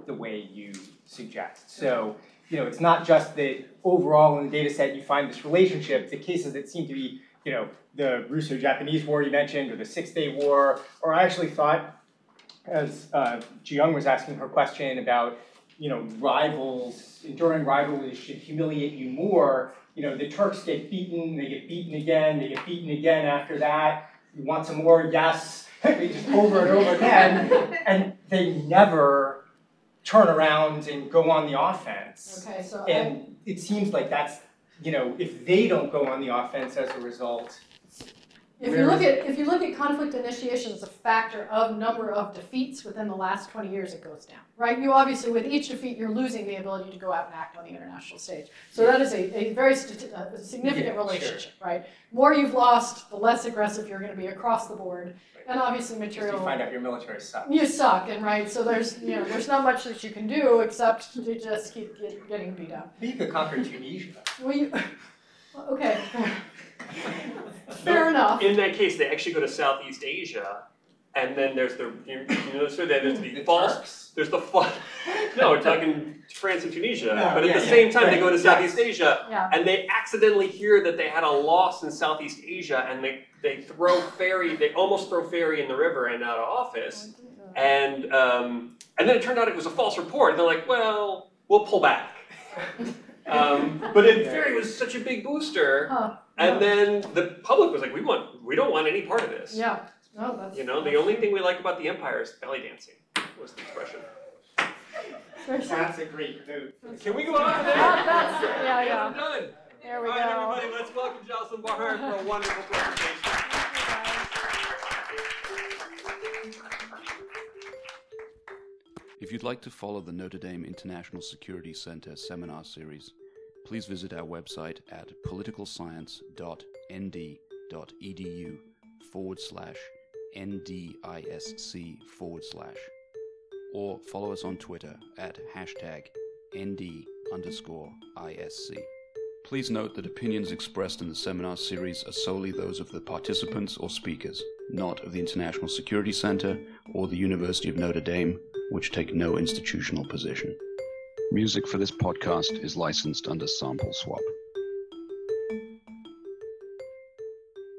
the way you suggest. So, you know, it's not just that overall in the data set you find this relationship. The cases that seem to be, you know, the Russo-Japanese War you mentioned, or the Six-Day War, or I actually thought, as uh, Jiyoung was asking her question about, you know, rivals, enduring rivalries should humiliate you more. You know, the Turks get beaten, they get beaten again, they get beaten again after that. You want some more? Yes. <laughs> they just over and over again, and they never turn around and go on the offense. Okay, so And it seems like that's, you know, if they don't go on the offense as a result, If you look at if you look at conflict initiation as a factor of number of defeats within the last 20 years, it goes down, right? You obviously with each defeat you're losing the ability to go out and act on the international stage. So that is a, a very a uh, significant Yeah, sure. relationship, right? More you've lost, the less aggressive you're going to be across the board, and obviously material. you find out your military sucks. You suck, and right, so there's you know there's not much that you can do except to just keep get, getting beat up. But you could conquer Tunisia. Well, you, okay, fair enough. In that case, they actually go to Southeast Asia, and then there's the, you you know, so there's the The false, Turks. there's the false, <laughs> no, we're talking France and Tunisia, No, but at yeah, the yeah, same time, they right, go to yes. Southeast Asia, Yeah. and they accidentally hear that they had a loss in Southeast Asia, and they, they throw Ferry, they almost throw Ferry in the river and out of office, and, um, and then it turned out it was a false report, and they're like, well, we'll pull back. <laughs> Um, but then Ferry was such a big booster, Huh. and then the public was like, we want, we don't want any part of this. Yeah. No, that's. You know, the only thing we like about the empire is belly dancing, was the expression. That's a great dude. Can we go on there? That- that's- yeah, yeah. I'm done. There we All go. right, everybody, let's welcome Joslyn Barnhart for a wonderful presentation. You'd like to follow the Notre Dame International Security Center seminar series, please visit our website at politicalscience.nd.edu forward slash NDISC forward slash, or follow us on Twitter at hashtag ND underscore ISC. Please note that opinions expressed in the seminar series are solely those of the participants or speakers, not of the International Security Center or the University of Notre Dame, which take no institutional position. Music for this podcast is licensed under Sample Swap.